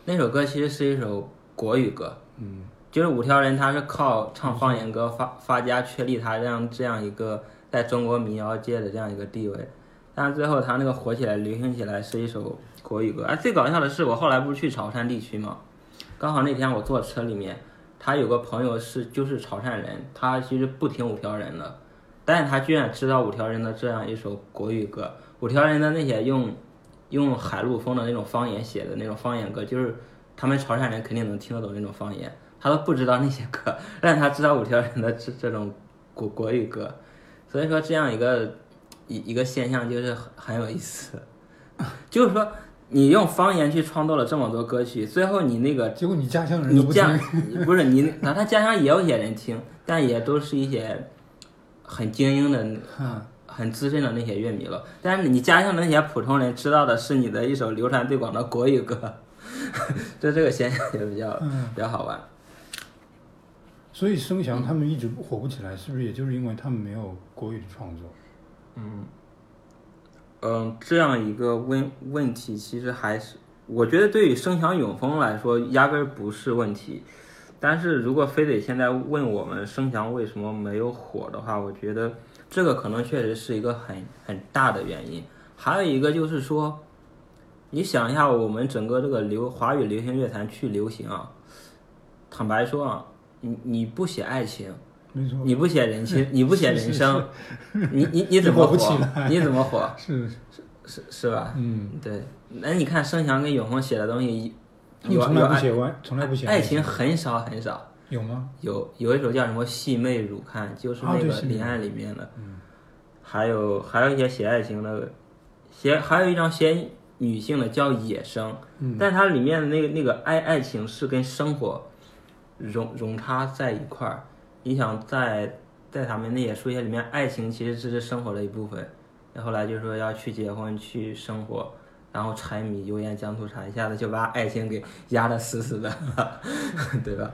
那首歌其实是一首国语歌，嗯。就是五条人他是靠唱方言歌发发家确立他这样这样一个在中国民谣界的这样一个地位，但是最后他那个火起来流行起来是一首国语歌。哎，最搞笑的是我后来不是去潮汕地区嘛，刚好那天我坐车里面，他有个朋友是就是潮汕人，他其实不听五条人的，但是他居然知道五条人的这样一首国语歌，五条人的那些用用海陆丰的那种方言写的那种方言歌，就是他们潮汕人肯定能听得懂那种方言，他都不知道那些歌，但他知道五条人的这这种国国语歌，所以说这样一个一一个现象就是很很有意思，就是说你用方言去创作了这么多歌曲，最后你那个结果你家乡人你家听，不是你，那他家乡也有一些人听，但也都是一些很精英的、啊很资深的那些乐迷了。但是你家乡的那些普通人知道的是你的一首流传最广的国语歌，就这个现象也比较嗯比较好玩。所以声翔他们一直火不起来，是不是也就是因为他们没有国语的创作？嗯，嗯这样一个问问题，其实还是我觉得对于声翔永丰来说，压根儿不是问题。但是如果非得现在问我们声翔为什么没有火的话，我觉得这个可能确实是一个很很大的原因。还有一个就是说，你想一下，我们整个这个流华语流行乐坛去流行啊，坦白说啊，你你不写爱情，没错，你不写人情，你不写人生，你你你怎么火你怎么火？是是是是吧？嗯，对，那你看盛祥跟永恒写的东西，他们从来不有有爱写完，从来不写爱情很少很少，有吗？有有一首叫什么《细妹如看》，就是那个啊对细妹林爱里面的，嗯还有还有一些写爱情的，写还有一张写女性的叫《野生》，嗯但它里面的那个那个爱爱情是跟生活融融插在一块儿。你想在在他们那些书写里面，爱情其实只是生活的一部分。然后来就说要去结婚去生活，然后柴米油盐酱醋茶，一下子就把爱情给压得死死的，对吧？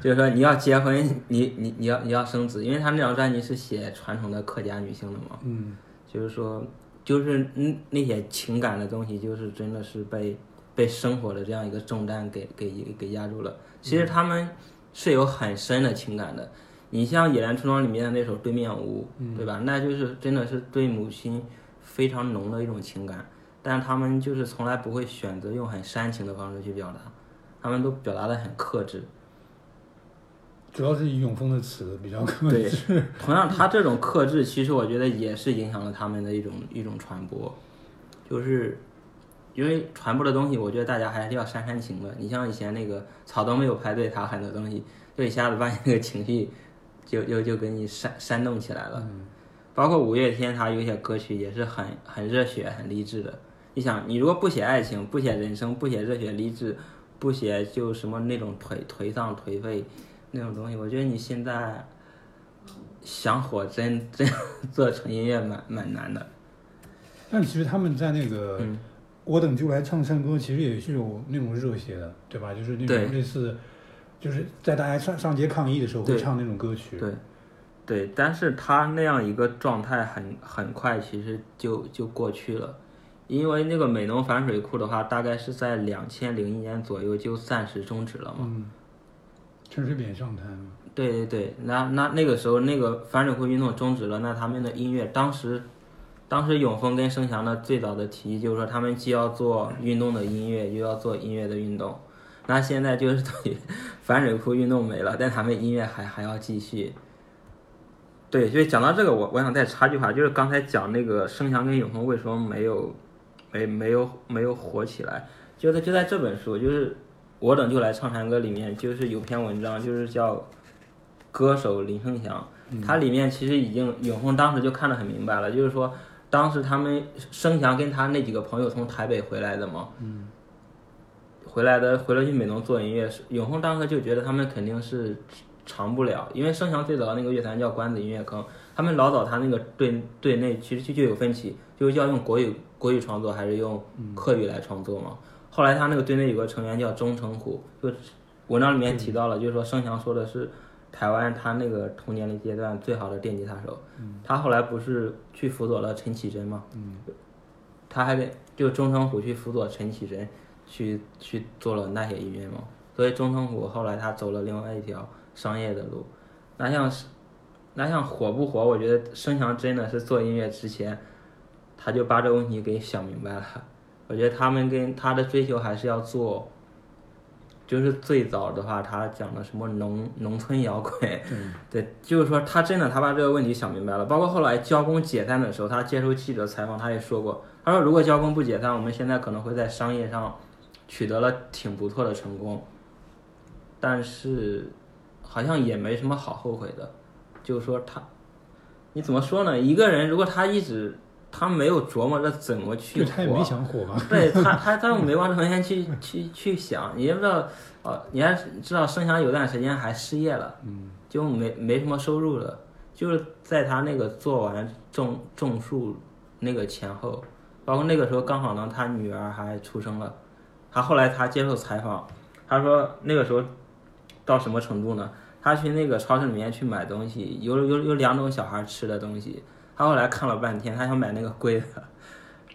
就是说你要结婚，你你你要你要生子，因为他那张专辑是写传统的客家女性的嘛，嗯就是说就是那那些情感的东西，就是真的是被被生活的这样一个重担给给给压住了。其实他们是有很深的情感的。你像《野兰村庄》里面的那首《对面屋》，对吧？那就是真的是对母亲非常浓的一种情感，但是他们就是从来不会选择用很煽情的方式去表达，他们都表达的很克制。主要是永丰的词比较克制。对，同样他这种克制，其实我觉得也是影响了他们的一种一种传播，就是因为传播的东西，我觉得大家还是要煽煽情的。你像以前那个草都没有排队，他很多东西就一下子把你那个情绪就就就给你煽煽动起来了。包括五月天，他有些歌曲也是很很热血、很励志的。你想，你如果不写爱情，不写人生，不写热血励志，不写就什么那种颓颓丧颓废。那种东西，我觉得你现在想火，真真做成音乐蛮蛮难的。但其实他们在那个《我等就来唱山歌》，其实也是有那种热血的，对吧？就是那种类似，就是在大家上上街抗议的时候会唱那种歌曲。对，对，但是他那样一个状态很很快，其实就就过去了，因为那个美浓反水库的话，大概是在两千零一年左右就暂时终止了嘛。陈水扁上台对对对，那那那个时候那个反水库运动终止了，那他们的音乐当时，当时永丰跟盛翔的最早的提议就是说，他们既要做运动的音乐，又要做音乐的运动。那现在就是等于反水库运动没了，但他们音乐还还要继续。对，所以讲到这个，我我想再插句话，就是刚才讲那个盛翔跟永丰为什么没有没没有没有火起来，就在就在这本书就是。我等就来唱山歌里面就是有篇文章，就是叫歌手林声祥，他里面其实已经永丰当时就看得很明白了，就是说当时他们声祥跟他那几个朋友从台北回来的嘛，回来的回来去美浓做音乐，永丰当时就觉得他们肯定是长不了，因为声祥最早那个乐团叫关子音乐坑，他们老早他那个队队内其实就就有分歧，就是要用国语国语创作还是用客语来创作嘛。后来他那个队内有个成员叫钟成虎，就文章里面提到了，就是说盛祥说的是台湾他那个童年的阶段最好的电吉他手。他后来不是去辅佐了陈绮贞吗？他还给就钟成虎去辅佐陈绮贞，去去做了那些音乐嘛。所以钟成虎后来他走了另外一条商业的路。那像是那像火不火？我觉得盛祥真的是做音乐之前，他就把这个问题给想明白了。我觉得他们跟他的追求还是要做，就是最早的话，他讲的什么农农村摇滚，对，就是说他真的他把这个问题想明白了。包括后来交工解散的时候，他接受记者采访，他也说过，他说如果交工不解散，我们现在可能会在商业上取得了挺不错的成功，但是好像也没什么好后悔的。就是说他，你怎么说呢？一个人如果他一直。他没有琢磨着怎么去火，他也没想火嘛。对他，他他没往这方面去去去想，你也不知道哦，你还知道盛祥有段时间还失业了，嗯，就没没什么收入了，就是在他那个做完种种树那个前后，包括那个时候刚好呢，他女儿还出生了，他后来他接受采访，他说那个时候到什么程度呢？他去那个超市里面去买东西，有有有两种小孩吃的东西。他后来看了半天，他想买那个贵的，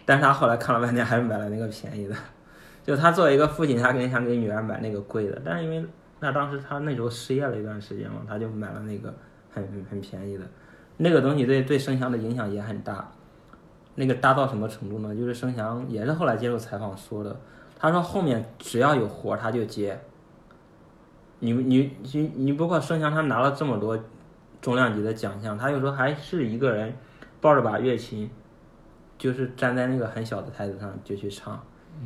但是他后来看了半天还是买了那个便宜的。就他作为一个父亲，他肯定想给女儿买那个贵的，但是因为那当时他那时候失业了一段时间嘛，他就买了那个很很便宜的。那个东西对对盛祥的影响也很大。那个大到什么程度呢？就是盛祥也是后来接受采访说的，他说后面只要有活他就接。你你你你包括盛祥他拿了这么多重量级的奖项，他有时候还是一个人。抱着把乐琴，就是站在那个很小的台子上就去唱。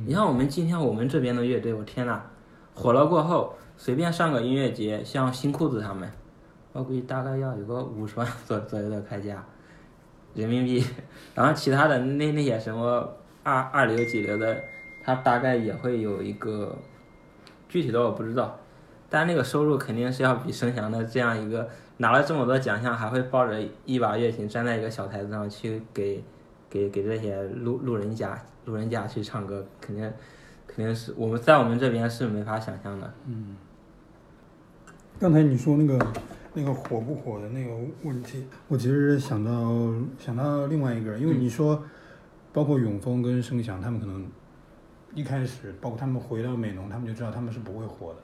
你像我们今天我们这边的乐队，我天呐，火了过后，随便上个音乐节，像新裤子他们，我估计大概要有个五十万左左右的开价人民币。然后其他的那那些什么二二流几流的，他大概也会有一个具体的我不知道，但那个收入肯定是要比声翔的这样一个。拿了这么多奖项，还会抱着一把乐琴站在一个小台子上去给给给这些路路人甲路人甲去唱歌，肯定肯定是我们在我们这边是没法想象的。嗯。刚才你说那个那个火不火的那个问题，我其实想到想到另外一个，因为你说包括永丰跟盛翔，他们可能一开始，包括他们回到美农，他们就知道他们是不会火的。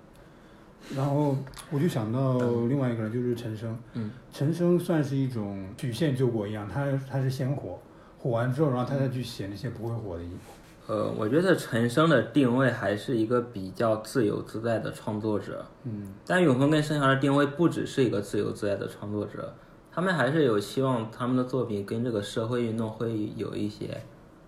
然后我就想到另外一个人，就是陈升。嗯，陈升算是一种曲线救国一样，他他是先火，火完之后，然后他再去写那些不会火的衣服。呃，我觉得陈升的定位还是一个比较自由自在的创作者。嗯，但永恒跟申翔的定位不只是一个自由自在的创作者，他们还是有希望他们的作品跟这个社会运动会有一些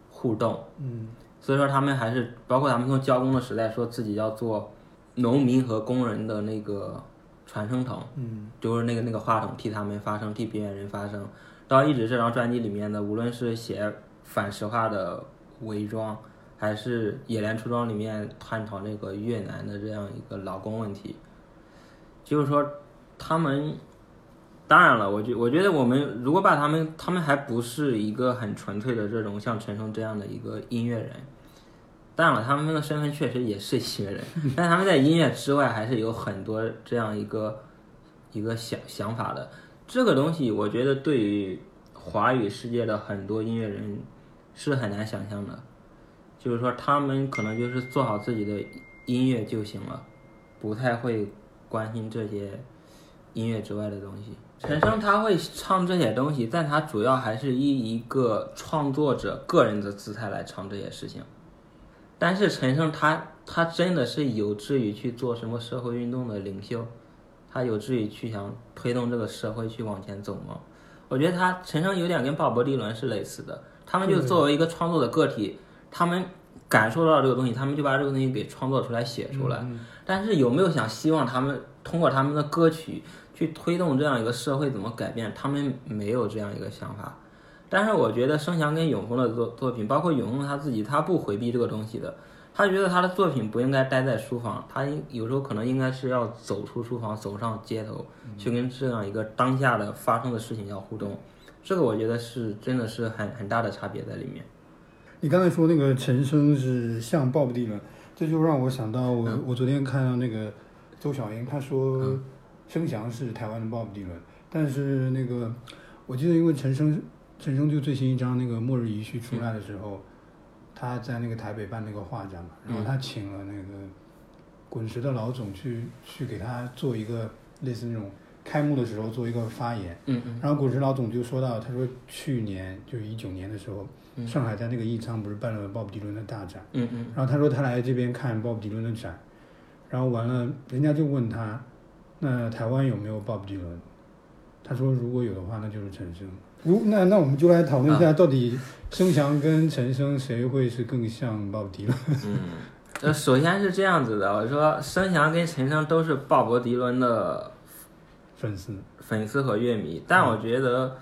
互动。嗯，所以说他们还是包括他们从交工的时代说自己要做农民和工人的那个传声筒，嗯，就是那个那个话筒替他们发声，替边缘人发声。到一直这张专辑里面的，无论是写反石化的伪装，还是《野莲出装》里面探讨那个越南的这样一个劳工问题，就是说他们。当然了，我觉我觉得我们如果把他们，他们还不是一个很纯粹的这种像陈升这样的一个音乐人。当然了，他们的身份确实也是音乐人，但他们在音乐之外还是有很多这样一个一个想想法的。这个东西，我觉得对于华语世界的很多音乐人是很难想象的。就是说，他们可能就是做好自己的音乐就行了，不太会关心这些音乐之外的东西。陈升他会唱这些东西，但他主要还是以一个创作者个人的姿态来唱这些事情。但是陈升他他真的是有志于去做什么社会运动的领袖，他有志于去想推动这个社会去往前走吗？我觉得他陈升有点跟鲍勃迪伦是类似的，他们就作为一个创作的个体，他们感受到这个东西，他们就把这个东西给创作出来写出来。但是有没有想希望他们通过他们的歌曲？去推动这样一个社会怎么改变，他们没有这样一个想法。但是我觉得生祥跟永峰的作作品，包括永峰他自己，他不回避这个东西的。他觉得他的作品不应该待在书房，他有时候可能应该是要走出书房，走上街头，去跟这样一个当下的发生的事情要互动。这个我觉得是真的是很很大的差别在里面。你刚才说那个陈升是像鲍勃迪伦，这就让我想到我我昨天看到那个周小英，她说。生祥是台湾的鲍勃迪伦，但是那个我记得，因为陈升陈升就最新一张那个《末日遗绪》出来的时候，他在那个台北办那个画展嘛，然后他请了那个滚石的老总去去给他做一个类似那种开幕的时候做一个发言，嗯嗯，然后滚石老总就说到，他说去年就是一九年的时候，上海在那个艺仓不是办了鲍勃迪伦的大展，嗯嗯，然后他说他来这边看鲍勃迪伦的展，然后完了，人家就问他。那台湾有没有鲍勃迪伦？他说如果有的话，那就是陈升。如那那我们就来讨论一下，到底生祥跟陈升谁会是更像鲍勃迪伦？嗯，这首先是这样子的，我说生祥跟陈升都是鲍勃迪伦的粉丝、粉丝和乐迷，但我觉得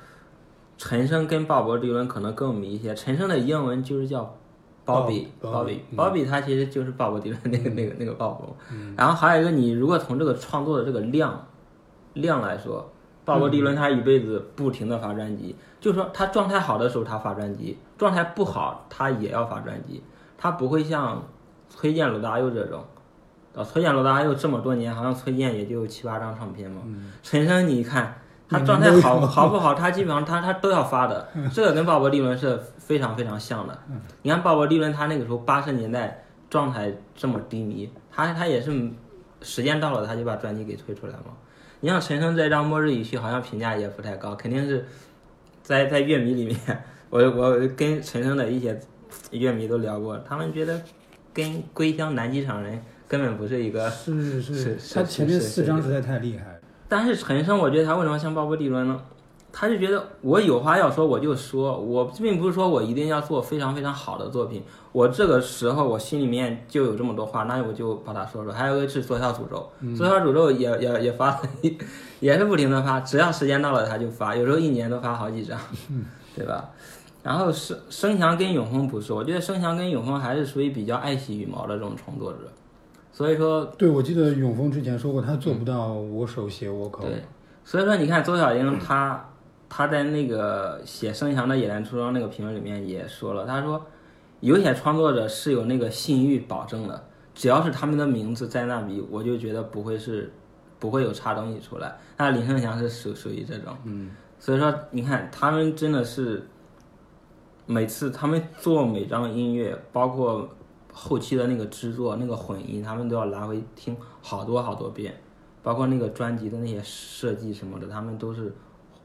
陈升跟鲍勃迪伦可能更迷一些。陈升的英文就是叫。鲍比，鲍比，鲍比，他其实就是鲍勃迪伦那个那个那个鲍勃。然后还有一个，你如果从这个创作的这个量量来说，鲍勃迪伦他一辈子不停的发专辑，就是说他状态好的时候他发专辑，状态不好他也要发专辑，他不会像崔健、罗大佑这种。啊，崔健、罗大佑这么多年，好像崔健也就七八张唱片嘛。陈升，你看。他状态好好不好？他基本上他他都要发的，这个跟鲍勃迪伦是非常非常像的。你看鲍勃迪伦他那个时候八十年代状态这么低迷，他他也是时间到了他就把专辑给推出来嘛。你像陈升这张《末日语序》，好像评价也不太高，肯定是在在乐迷里面，我我跟陈升的一些乐迷都聊过，他们觉得跟《归乡南机场人》根本不是一个。是是是，他前面四张实在太厉害。但是陈升，我觉得他为什么像鲍勃迪伦呢？他就觉得我有话要说，我就说，我并不是说我一定要做非常非常好的作品。我这个时候我心里面就有这么多话，那我就把它说说。还有一个是左小诅咒，左小诅咒也也也发，也是不停的发，只要时间到了他就发，有时候一年都发好几张，对吧？然后声声翔跟永峰不是，我觉得声翔跟永峰还是属于比较爱惜羽毛的这种创作者。所以说，对，我记得永峰之前说过，他做不到我手写我口。对，所以说你看周小英，他他在那个写声翔的《野兰出装》那个评论里面也说了，他说有些创作者是有那个信誉保证的，只要是他们的名字在那里，我就觉得不会是不会有差东西出来。那林生祥是属属于这种，嗯，所以说你看他们真的是每次他们做每张音乐，包括后期的那个制作、那个混音，他们都要来回听好多好多遍，包括那个专辑的那些设计什么的，他们都是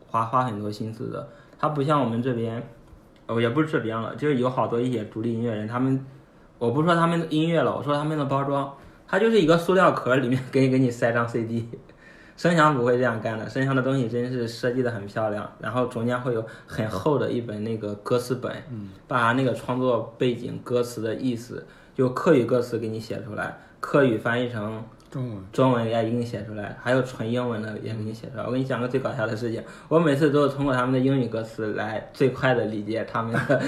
花花很多心思的。他不像我们这边，哦，也不是这边了，就是有好多一些独立音乐人，他们，我不说他们的音乐了，我说他们的包装，它就是一个塑料壳里面 给你给你塞张 CD。声响不会这样干的，声响的东西真是设计的很漂亮，然后中间会有很厚的一本那个歌词本，把那个创作背景、歌词的意思，就客语歌词给你写出来，客语翻译成中文，中文也给你写出来，还有纯英文的也给你写出来。我跟你讲个最搞笑的事情，我每次都是通过他们的英语歌词来最快的理解他们的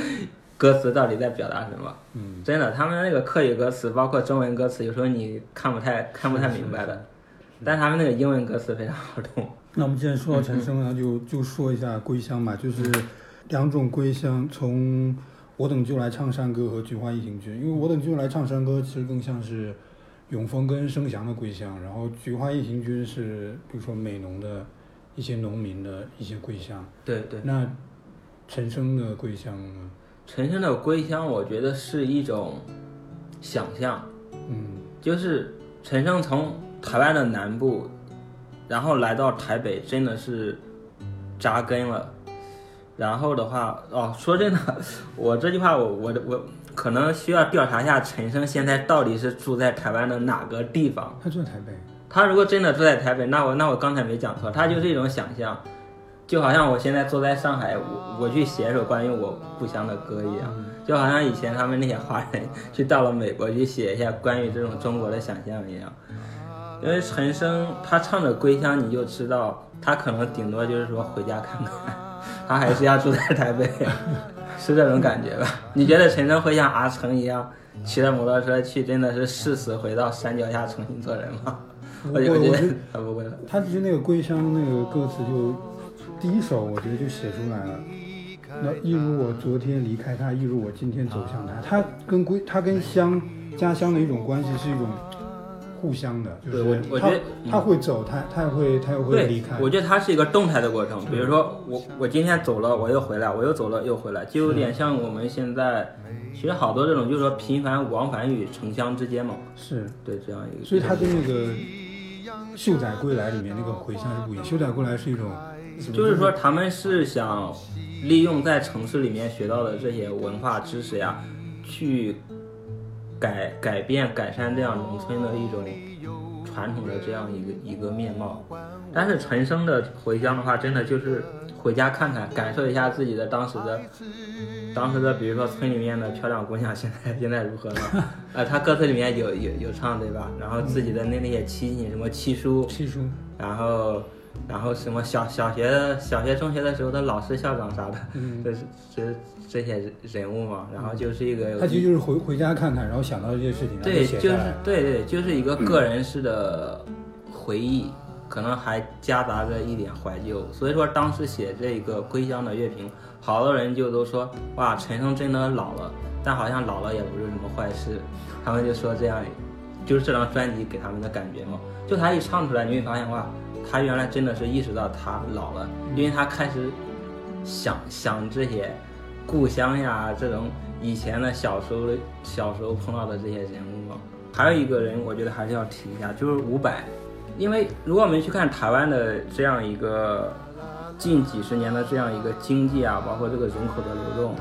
歌词到底在表达什么。嗯，真的，他们那个客语歌词，包括中文歌词，有时候你看不太看不太明白的。但他们那个英文歌词非常好懂。那我们既然说到陈升呢，就就说一下《归乡》吧，就是两种《归乡》，从我等就来唱山歌和菊花一行军。因为我等就来唱山歌，其实更像是永丰跟生祥的归乡，然后菊花一行军是比如说美浓的一些农民的一些归乡。对对。那陈升的归乡呢？陈升的归乡，我觉得是一种想象。嗯，就是陈升从。台湾的南部，然后来到台北，真的是扎根了。然后的话，哦，说真的，我这句话，我我我可能需要调查一下陈升现在到底是住在台湾的哪个地方。他住在台北。他如果真的住在台北，那我那我刚才没讲错，他就是一种想象，就好像我现在坐在上海，我我去写一首关于我故乡的歌一样，就好像以前他们那些华人去到了美国去写一下关于这种中国的想象一样。因为陈升他唱着《归乡》，你就知道他可能顶多就是说回家看看，他还是要住在台北，是这种感觉吧？你觉得陈升会像阿成一样骑着摩托车去，真的是誓死回到山脚下重新做人吗？我觉得他不会了。他其实那个《归乡》那个歌词就第一首，我觉得就写出来了。那一如我昨天离开他，一如我今天走向他，他跟归他跟乡家乡的一种关系是一种。互相的，就是我觉得他会走，他他也会他也会离开。我觉得它是一个动态的过程。比如说我我今天走了，我又回来，我又走了又回来，就有点像我们现在其实好多这种就是说频繁往返于城乡之间嘛。是对这样一个。所以他跟那个《秀仔归来》里面那个回乡是不一样。《秀仔归来》是一种，就是说他们是想利用在城市里面学到的这些文化知识呀，去。改改变改善这样农村的一种传统的这样一个一个面貌，但是陈升的回乡的话，真的就是回家看看，感受一下自己的当时的当时的，比如说村里面的漂亮姑娘现在现在如何了？呃，他歌词里面有有有唱对吧？然后自己的那那些亲戚什么七叔七叔，然后然后什么小小学小学中学的时候的老师校长啥的，这是这。这些人物嘛，然后就是一个，他其实就是回回家看看，然后想到这些事情，对，就是对对，就是一个个人式的回忆，可能还夹杂着一点怀旧。所以说当时写这个归乡的乐评，好多人就都说，哇，陈升真的老了，但好像老了也不是什么坏事。他们就说这样，就是这张专辑给他们的感觉嘛。就他一唱出来，你会发现哇，他原来真的是意识到他老了，因为他开始想想这些。故乡呀，这种以前的小时候小时候碰到的这些人物，还有一个人，我觉得还是要提一下，就是伍佰。因为如果我们去看台湾的这样一个近几十年的这样一个经济啊，包括这个人口的流动，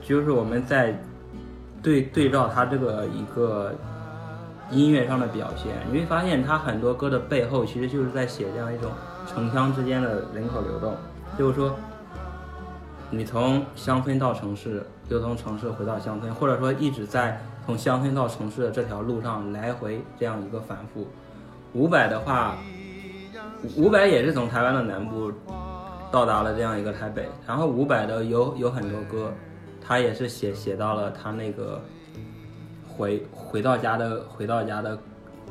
就是我们在对对照他这个一个音乐上的表现，你会发现他很多歌的背后，其实就是在写这样一种城乡之间的人口流动，就是说。你从乡村到城市，又从城市回到乡村，或者说一直在从乡村到城市的这条路上来回这样一个反复。伍佰的话，伍佰也是从台湾的南部到达了这样一个台北，然后伍佰的有有很多歌，他也是写写到了他那个回回到家的回到家的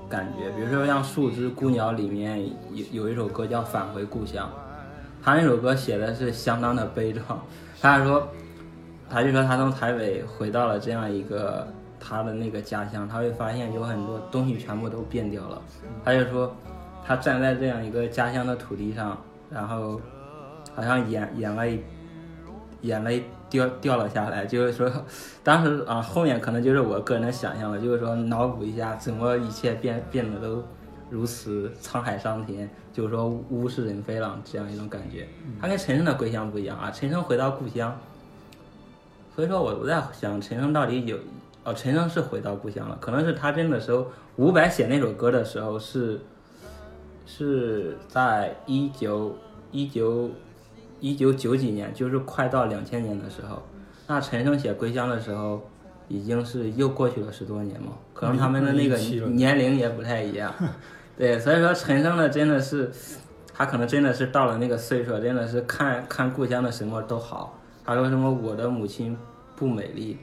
感觉，比如说像《树枝孤鸟》里面有有一首歌叫《返回故乡》。他那首歌写的是相当的悲壮，他说，他就说他从台北回到了这样一个他的那个家乡，他会发现有很多东西全部都变掉了。他就说，他站在这样一个家乡的土地上，然后好像演演了演了掉掉了下来，就是说，当时啊，后面可能就是我个人的想象了，就是说脑补一下，怎么一切变变得都如此沧海桑田，就是说物是人非了这样一种感觉。他跟陈升的归乡不一样啊，陈升回到故乡，所以说我我在想，陈升到底有哦，陈升是回到故乡了，可能是他真的时候，伍佰写那首歌的时候是是在一九一九。一九九几年，就是快到两千年的时候，那陈升写《归乡》的时候，已经是又过去了十多年嘛，可能他们的那个年龄也不太一样。对，所以说陈升呢，真的是，他可能真的是到了那个岁数，真的是看看故乡的什么都好。他说什么我的母亲不美丽，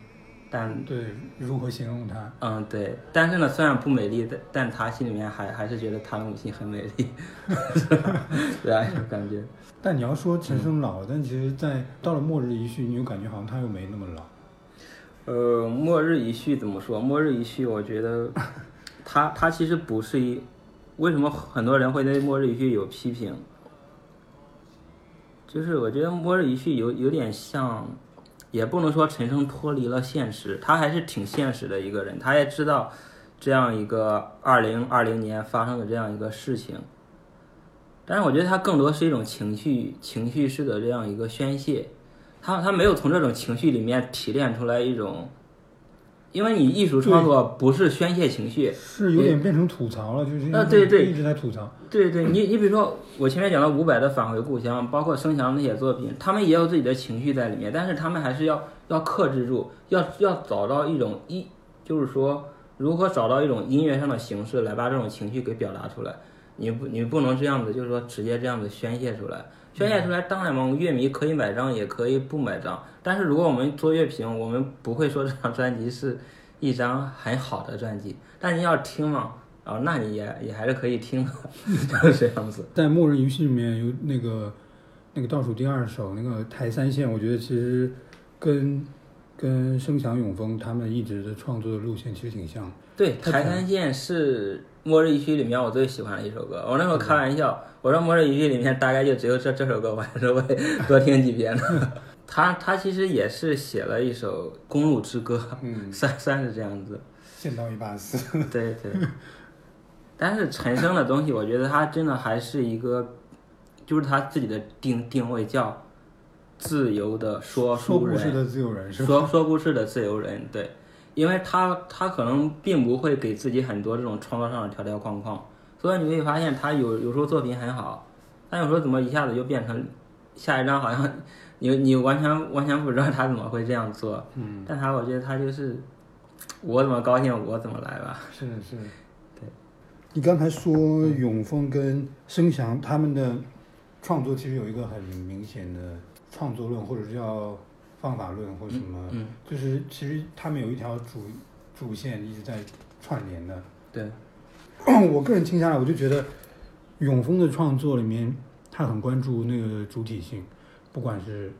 但对如何形容她？嗯，对。但是呢，虽然不美丽，但但他心里面还还是觉得他的母亲很美丽，对啊，感觉。但你要说陈升老，但其实，在到了《末日一序》，你又感觉好像他又没那么老。呃，《末日一序》怎么说？《末日一序》，我觉得 他他其实不是一，为什么很多人会对《末日一序》有批评？就是我觉得《末日一序》有有点像，也不能说陈升脱离了现实，他还是挺现实的一个人，他也知道这样一个二零二零年发生的这样一个事情。但是我觉得他更多是一种情绪情绪式的这样一个宣泄，他他没有从这种情绪里面提炼出来一种，因为你艺术创作不是宣泄情绪，是有点变成吐槽了，就是呃对对。一直在吐槽，对对，你你比如说我前面讲的伍佰的返回故乡，包括生翔那些作品，他们也有自己的情绪在里面，但是他们还是要要克制住，要要找到一种一就是说如何找到一种音乐上的形式来把这种情绪给表达出来。你不，你不能这样子，就是说直接这样子宣泄出来，宣泄出来，当然嘛，乐迷可以买账，也可以不买账。但是如果我们做乐评，我们不会说这张专辑是一张很好的专辑。但你要听嘛，啊，那你也也还是可以听的，就是这样子。在《末日游戏》里面有那个那个倒数第二首那个台三线，我觉得其实跟跟声响永丰他们一直的创作的路线其实挺像。对，台三线是。末日一区里面我最喜欢的一首歌，我那时候开玩笑，我说末日一区里面大概就只有这这首歌，我还是会多听几遍的。他他其实也是写了一首公路之歌，嗯，算算是这样子。见到一把死。对对。但是陈升的东西，我觉得他真的还是一个，就是他自己的定定位叫自由的说书人，说故事的自由人，说说故事的自由人，对。因为他他可能并不会给自己很多这种创作上的条条框框，所以你会发现他有有时候作品很好，但有时候怎么一下子就变成下一张好像你你完全完全不知道他怎么会这样做。嗯。但他我觉得他就是我怎么高兴我怎么来吧。是是。对。你刚才说永丰跟声翔他们的创作其实有一个很明显的创作论，或者叫。方法论或什么，就是其实他们有一条主主线一直在串联的。对，我个人听下来，我就觉得永丰的创作里面，他很关注那个主体性，不管是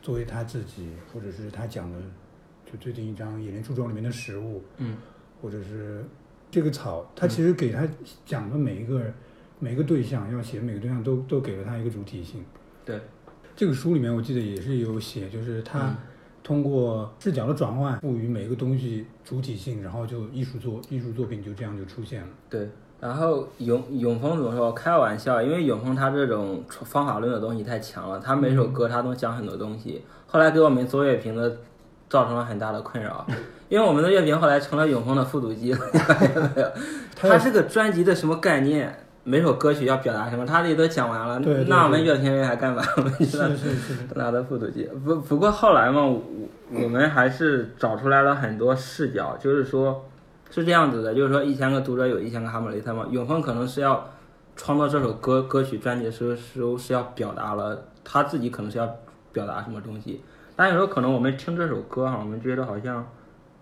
作为他自己，或者是他讲的，就最近一张《野莲树桩》里面的食物，嗯，或者是这个草，他其实给他讲的每一个每一个对象，要写每个对象都都给了他一个主体性。对。这个书里面我记得也是有写，就是他通过视角的转换，赋予每个东西主体性，然后就艺术作艺术作品就这样就出现了。对，然后永永峰怎么说？开玩笑，因为永峰他这种方法论的东西太强了，他每首歌他都讲很多东西。后来给我们做乐评的造成了很大的困扰，因为我们的乐评后来成了永丰的复读机了。他 是个专辑的什么概念？每首歌曲要表达什么，他这都讲完了，那我们乐评人还干嘛？我们是是是，拿的复读机。不不过后来嘛，我我们还是找出来了很多视角，就是说，是这样子的，就是说一千个读者有一千个哈姆雷特嘛。永丰可能是要创作这首歌歌曲专辑的时候是是要表达了他自己可能是要表达什么东西，但有时候可能我们听这首歌哈，我们觉得好像。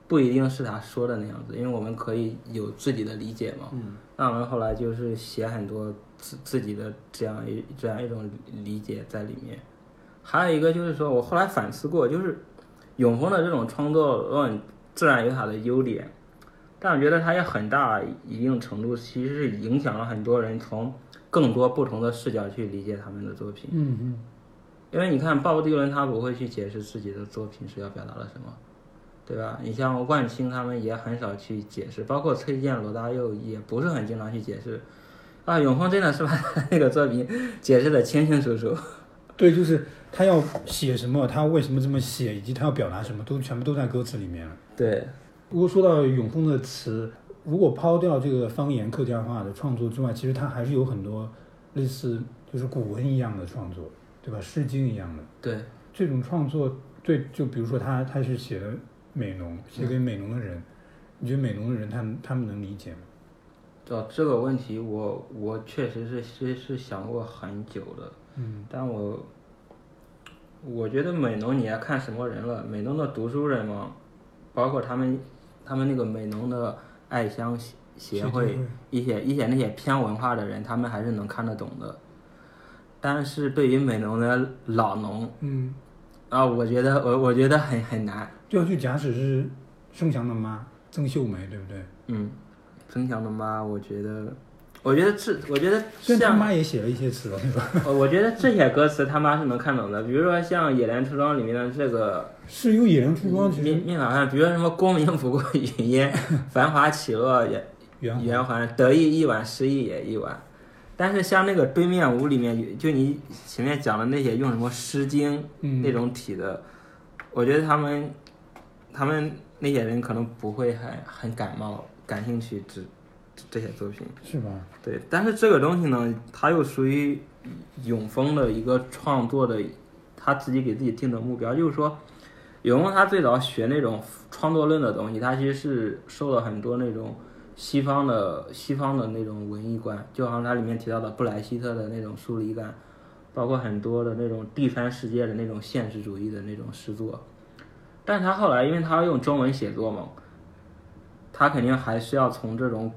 不一定是他说的那样子，因为我们可以有自己的理解嘛。嗯。那我们后来就是写很多自自己的这样一这样一种理解在里面。还有一个就是说我后来反思过，就是永丰的这种创作论自然有它的优点，但我觉得它也很大一定程度其实是影响了很多人从更多不同的视角去理解他们的作品。嗯嗯。因为你看鲍勃迪伦他不会去解释自己的作品是要表达了什么，对吧？你像万青他们也很少去解释，包括崔健、罗大佑也不是很经常去解释。啊，永峰真的是把那个作品解释的清清楚楚。对，就是他要写什么，他为什么这么写，以及他要表达什么，都全部都在歌词里面了。对，不过说到永峰的词，如果抛掉这个方言客家话的创作之外，其实他还是有很多类似就是古文一样的创作，对吧？诗经一样的。对，这种创作，对，就比如说他他是写的美农，写给美农的人，你觉得美农的人他们他们能理解吗？哦，这个问题我我确实是是是想过很久的，嗯，但我我觉得美农你要看什么人了，美农的读书人嘛，包括他们他们那个美农的爱乡协协会。一些一些那些偏文化的人，他们还是能看得懂的。但是对于美农的老农，嗯，啊，我觉得我我觉得很很难。对啊，就假使是盛翔的妈曾秀梅，对不对？嗯，曾翔的妈，我觉得，我觉得这，我觉得虽然他，妈也写了一些词，对吧？呃 我觉得这些歌词他妈是能看懂的。比如说像《野莲出装》里面的这个是有野人出庄，其面实面法上，比如说什么“光明不过云烟，繁华起落也圆圆环，得意一晚，失意也一碗”。但是像那个对面舞里面，就你前面讲的那些用什么《诗经》嗯那种体的，我觉得他们他们那些人可能不会很很感冒感兴趣这这些作品。是吧？对，但是这个东西呢，它又属于永丰的一个创作的，他自己给自己定的目标，就是说，永丰他最早学那种创作论的东西，他其实是受了很多那种西方的西方的那种文艺观，就好像它里面提到的布莱希特的那种疏离感，包括很多的那种第三世界的那种现实主义的那种诗作，但是他后来因为他要用中文写作嘛，他肯定还是要从这种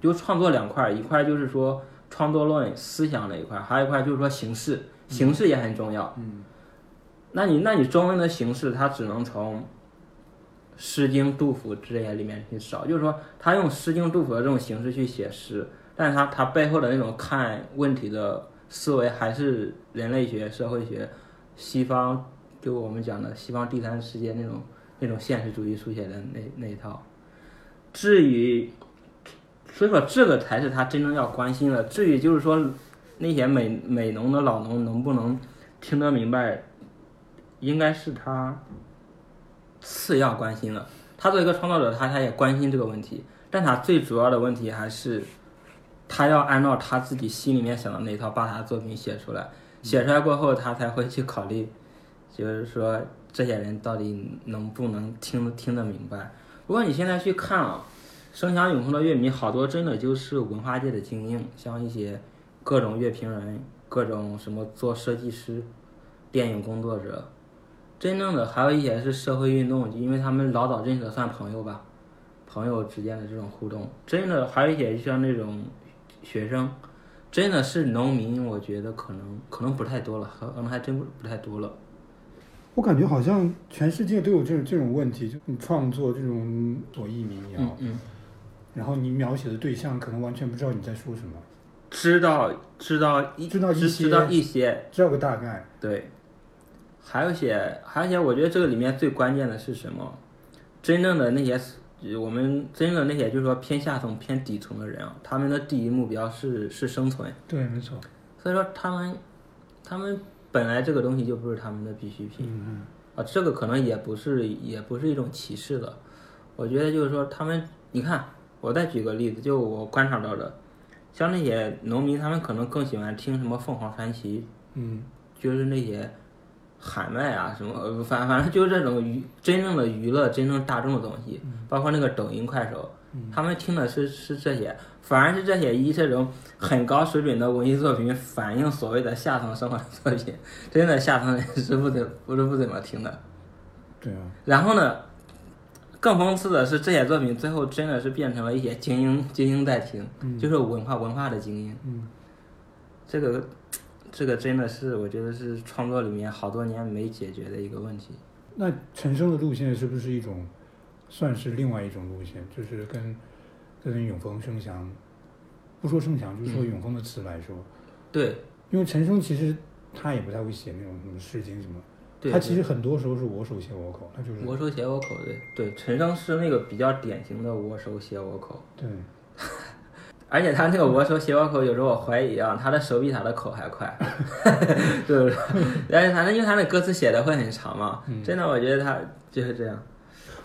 就创作两块，一块就是说创作论思想那一块，还有一块就是说形式，形式也很重要。嗯，那你那你中文的形式，它只能从《诗经》、杜甫这些里面去找，就是说他用《诗经》、杜甫的这种形式去写诗，但是他他背后的那种看问题的思维还是人类学、社会学、西方就我们讲的西方第三世界那种那种现实主义书写的那那一套。至于，所以说这个才是他真正要关心的。至于就是说那些美美农的老农能不能听得明白，应该是他次要关心的。他作为一个创作者，他他也关心这个问题，但他最主要的问题还是他要按照他自己心里面想的那套把他的作品写出来。写出来过后，他才会去考虑，就是说这些人到底能不能听听得明白。如果你现在去看啊，声响永恒的乐迷好多真的就是文化界的精英，像一些各种乐评人、各种什么做设计师、电影工作者，真正的还有一些是社会运动，因为他们老早认识的算朋友吧，朋友之间的这种互动，真的还有一些像那种学生，真的是农民，我觉得可能可能不太多了，可能还真不不太多了。我感觉好像全世界都有这种这种问题，就你创作这种左翼民谣，嗯嗯。然后你描写的对象可能完全不知道你在说什么，知道知道一知道一些知道一些，知道个大概。对，还有些还有一些，我觉得这个里面最关键的是什么？真正的那些我们真正的那些就是说偏下层偏底层的人啊，他们的第一目标是是生存，对，没错。所以说他们他们本来这个东西就不是他们的必需品。嗯啊，这个可能也不是也不是一种歧视了。我觉得就是说，他们你看，我再举个例子，就我观察到的，像那些农民，他们可能更喜欢听什么凤凰传奇，嗯就是那些喊麦啊什么，呃反反正就是这种娱真正的娱乐、真正大众的东西，包括那个抖音、快手，他们听的是是这些，反而是这些以这种很高水准的文艺作品反映所谓的下层生活的作品，真的下层人是不怎不是不怎么听的。对啊，然后呢，更讽刺的是，这些作品最后真的是变成了一些精英精英在听，就是文化文化的精英。嗯，这个这个真的是我觉得是创作里面好多年没解决的一个问题。那陈升的路线是不是一种，算是另外一种路线？就是跟跟永丰盛祥，不说盛祥，就说永丰的词来说，对，因为陈升其实他也不太会写那种什么诗经什么，他其实很多时候是我手写我口，他就是我手写我口对对，陈升是那个比较典型的我手写我口，对，而且他那个我手写我口，有时候我怀疑啊，他的手比他的口还快，对不对？但是反正因为他那歌词写的会很长嘛，嗯真的我觉得他就是这样。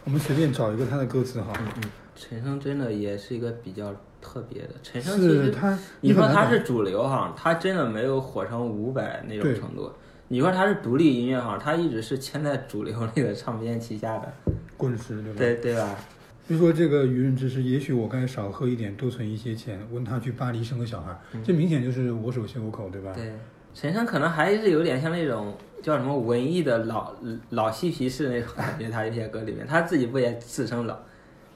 我们随便找一个他的歌词哈，嗯嗯陈升真的也是一个比较特别的，陈升其实他，你说他是主流哈，他真的没有火成五百那种程度。你说他是独立音乐哈，他一直是签在主流那个唱片旗下的，滚石对吧？对对吧？比如说这个愚人之诗，也许我该少喝一点，多存一些钱，问他去巴黎生个小孩，这明显就是我手写我口，对吧？对，陈升可能还是有点像那种叫什么文艺的老老嬉皮士那种感觉，他一些歌里面，他自己不也自称老，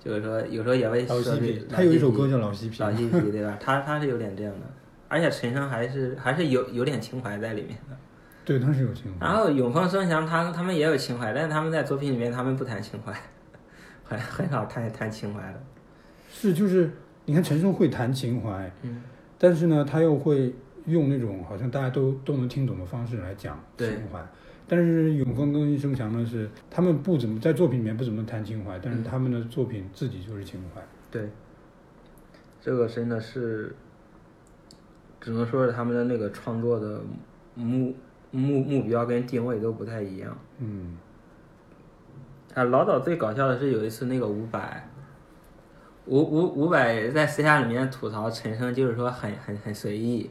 就是说有时候也会说这，他有一首歌叫《老嬉皮》，老嬉皮，对吧？他他是有点这样的，而且陈升还是还是有有点情怀在里面的。对，他是有情怀。然后永丰声翔他他们也有情怀，但是他们在作品里面他们不谈情怀，很 很少谈谈情怀的。是，就是你看陈升会谈情怀，嗯，但是呢，他又会用那种好像大家都都能听懂的方式来讲情怀。但是永丰跟生强呢是，他们不怎么在作品里面不怎么谈情怀，但是嗯他们的作品自己就是情怀。对，这个真的是，只能说是他们的那个创作的目目目标跟定位都不太一样。嗯，啊，老早最搞笑的是有一次那个伍佰，伍伍伍佰在私下里面吐槽陈升，就是说很很很随意，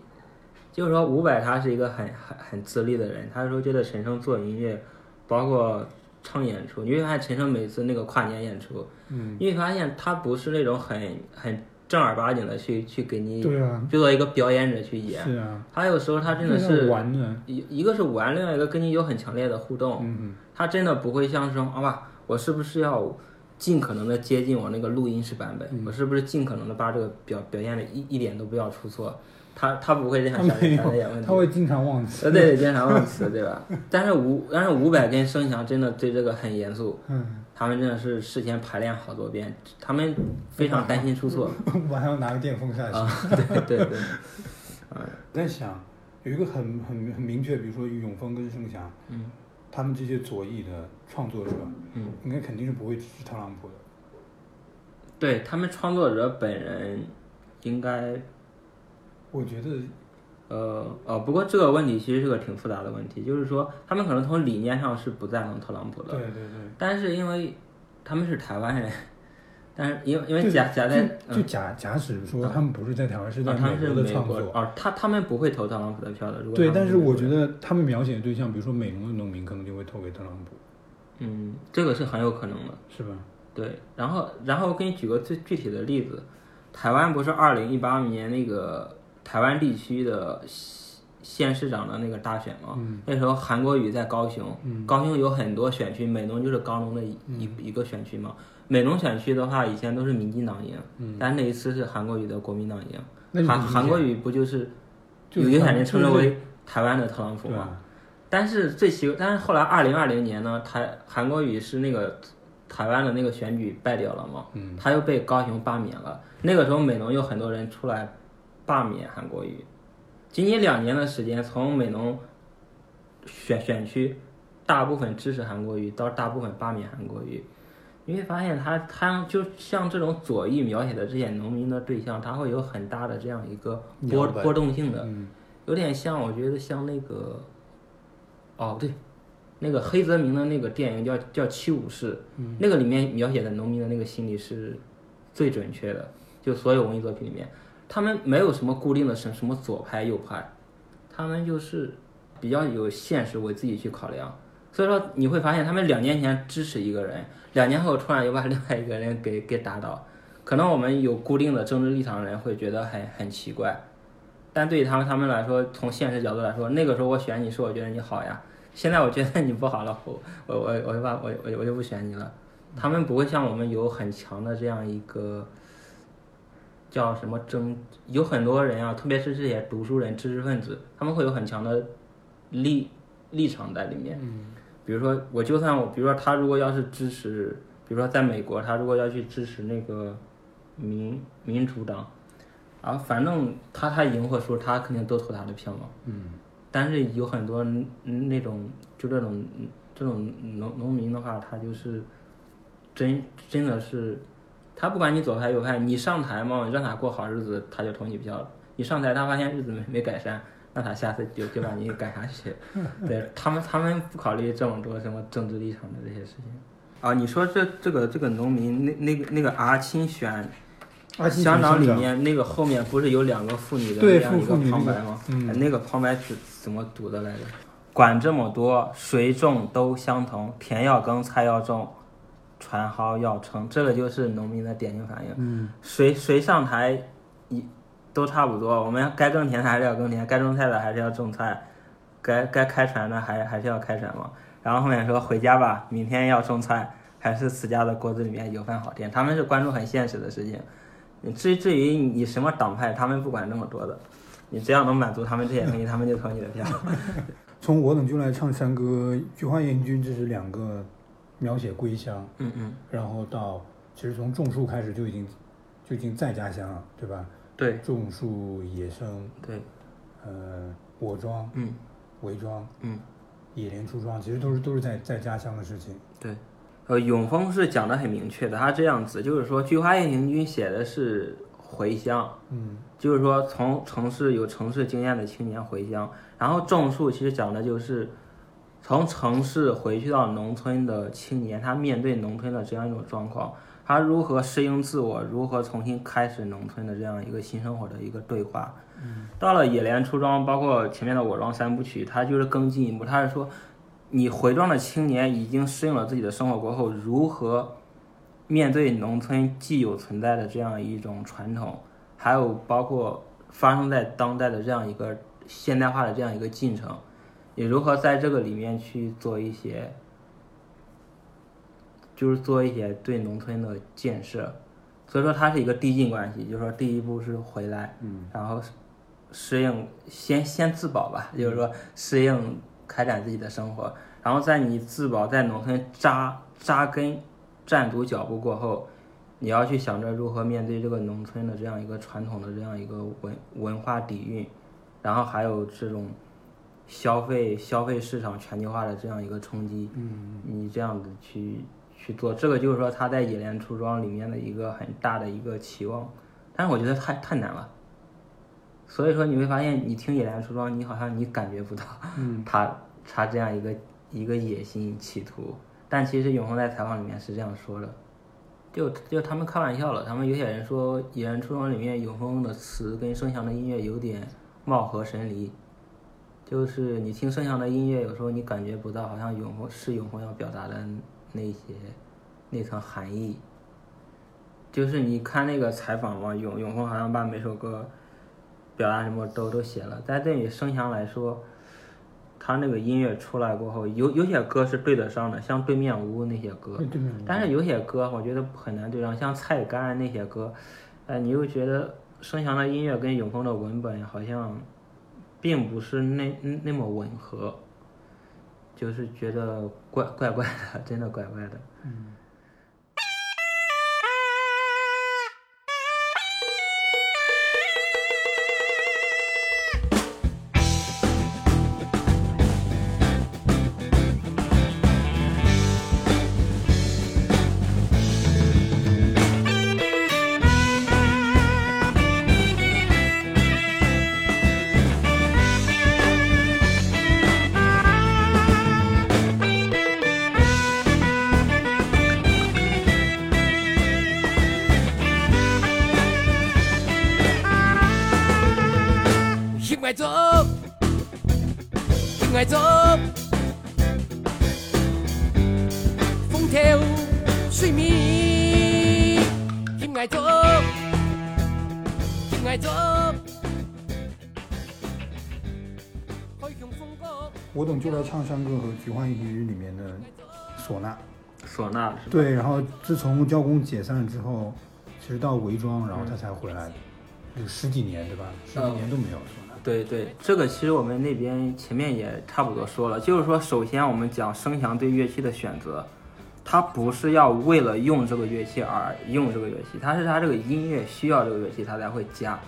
就是说伍佰他是一个很很很自立的人，他说觉得陈升做音乐，包括唱演出，你会发现陈升每次那个跨年演出，嗯，你会发现他不是那种很很正儿八经的去去给你对啊，就做一个表演者去演，是啊，他有时候他真的是是玩的，一一个是玩，另外一个跟你有很强烈的互动，嗯。他真的不会像说，好吧，我是不是要尽可能的接近我那个录音室版本？嗯我是不是尽可能的把这个表表现的一一点都不要出错？他他不会这样想没有，想这点问题他。会经常忘词。呃，对对，经常忘词，对吧？但是五但是五百跟声翔真的对这个很严肃，嗯，他们真的是事先排练好多遍，他们非常担心出错我还要拿个电风扇去。啊，对对对，啊 在想，有一个很很很明确，比如说永丰跟盛翔，嗯他们这些左翼的创作者，嗯，应该肯定是不会支持特朗普的。对他们创作者本人应该我觉得，呃呃，不过这个问题其实是个挺复杂的问题，就是说他们可能从理念上是不赞同特朗普的，对对对，但是因为他们是台湾人，但是因为因为就是假假在就就假假使说他们不是在台湾，是在啊，他们美国的创作。哦，他他们不会投特朗普的票的。如果对，但是我觉得他们描写的对象，比如说美农的农民，可能就会投给特朗普，嗯，这个是很有可能的。是吧？对，然后然后我给你举个最具体的例子，台湾不是二零一八年那个台湾地区的县县市长的那个大选吗？嗯那时候韩国瑜在高雄，嗯高雄有很多选区，美浓就是高农的一、一一个选区嘛。美浓选区的话，以前都是民进党赢，嗯但那一次是韩国瑜的国民党赢。韩韩国瑜不就是就是有些人称之为台湾的特朗普吗？但是最奇，但是后来二零二零年呢，台韩国瑜是那个台湾的那个选举败掉了嘛，嗯他又被高雄罢免了。那个时候美浓有很多人出来罢免韩国瑜，仅仅两年的时间，从美浓选选区大部分支持韩国瑜到大部分罢免韩国瑜，你会发现他他就像这种左翼描写的这些农民的对象，他会有很大的这样一个波波动性的。嗯有点像，我觉得像那个，哦对，那个黑泽明的那个电影叫叫《七武士》，那个里面描写的农民的那个心理是最准确的，就所有文艺作品里面，他们没有什么固定的什什么左派右派，他们就是比较有现实为自己去考量，所以说你会发现他们两年前支持一个人，两年后突然又把另外一个人给 给打倒，可能我们有固定的政治立场的人会觉得很很奇怪。但对于他们他们来说，从现实角度来说，那个时候我选你是我觉得你好呀，现在我觉得你不好了，我我我我就把我我我就不选你了。他们不会像我们有很强的这样一个叫什么争，有很多人啊，特别是这些读书人、知识分子，他们会有很强的立立场在里面。比如说，我就算我，比如说他如果要是支持，比如说在美国，他如果要去支持那个民民主党，啊，反正他他赢或输，他肯定都投他的票嘛。嗯，但是有很多嗯那种就这种这种农农民的话，他就是真真的是，他不管你左派右派，你上台嘛，让他过好日子，他就投你票；你上台，他发现日子没没改善，那他下次就就把你赶下去。对他们，他们不考虑这么多什么政治立场的这些事情。啊，你说这这个这个农民那那个那个阿青选。香港里面那个后面不是有两个妇女的那样一个旁白吗？哎那个旁白怎怎么读的来着？管这么多，谁种都相同，田要耕，菜要种，船蒿要称，这个就是农民的典型反应。嗯，谁谁上台，一都差不多。我们该耕田的还是要耕田，该种菜的还是要种菜，该该开船的还还是要开船嘛。然后后面说回家吧，明天要种菜，还是自家的锅子里面有饭好填。他们是关注很现实的事情。至至于你什么党派，他们不管那么多的，你只要能满足他们这些东西，他们就投你的票。从我等就来唱山歌，《菊花夜行军》这是两个描写归乡，嗯嗯，然后到其实从种树开始就已经就已经在家乡了，对吧？对，种树、野生，对，呃，果庄，嗯，围庄，嗯，野莲出庄，其实都是都是在在家乡的事情。对。呃，永丰是讲的很明确的，他这样子就是说，《菊花夜行军》写的是回乡，嗯，就是说从城市有城市经验的青年回乡，然后种树其实讲的就是从城市回去到农村的青年，他面对农村的这样一种状况，他如何适应自我，如何重新开始农村的这样一个新生活的一个对话。嗯，到了野莲出庄，包括前面的我庄三部曲，他就是更进一步，他是说。你回庄的青年已经适应了自己的生活过后，如何面对农村既有存在的这样一种传统，还有包括发生在当代的这样一个现代化的这样一个进程，你如何在这个里面去做一些，就是做一些对农村的建设？所以说它是一个递进关系，就是说第一步是回来，嗯，然后适应先先自保吧，就是说适应。开展自己的生活，然后在你自保在农村扎扎根、站足脚步过后，你要去想着如何面对这个农村的这样一个传统的这样一个文文化底蕴，然后还有这种消费消费市场全球化的这样一个冲击。嗯，你这样子去去做，这个就是说他在冶炼出装里面的一个很大的一个期望，但是我觉得太太难了。所以说你会发现，你听野莲出装，你好像你感觉不到，他他这样一个一个野心企图，但其实永恒在采访里面是这样说的，就就他们开玩笑了，他们有些人说野莲出装里面永恒的词跟盛祥的音乐有点貌合神离，就是你听盛祥的音乐，有时候你感觉不到，好像永恒是永恒要表达的那些那层含义，就是你看那个采访嘛，永永丰好像把每首歌。表达什么都都写了，但对于声翔来说，他那个音乐出来过后，有有些歌是对得上的，像对面屋那些歌，但是有些歌我觉得很难对上，像菜干那些歌，哎，你又觉得声翔的音乐跟永丰的文本好像，并不是那那么吻合，就是觉得怪怪怪的，真的怪怪的。嗯。我等就来唱山歌和菊花一缕里面的唢呐，唢呐是对，然后自从交工解散了之后，其实到韦庄，然后他才回来，有十几年对吧？十几年都没有唢呐。对对，这个其实我们那边前面也差不多说了，就是说首先我们讲声响对乐器的选择，它不是要为了用这个乐器而用这个乐器，它是它这个音乐需要这个乐器，它才会加。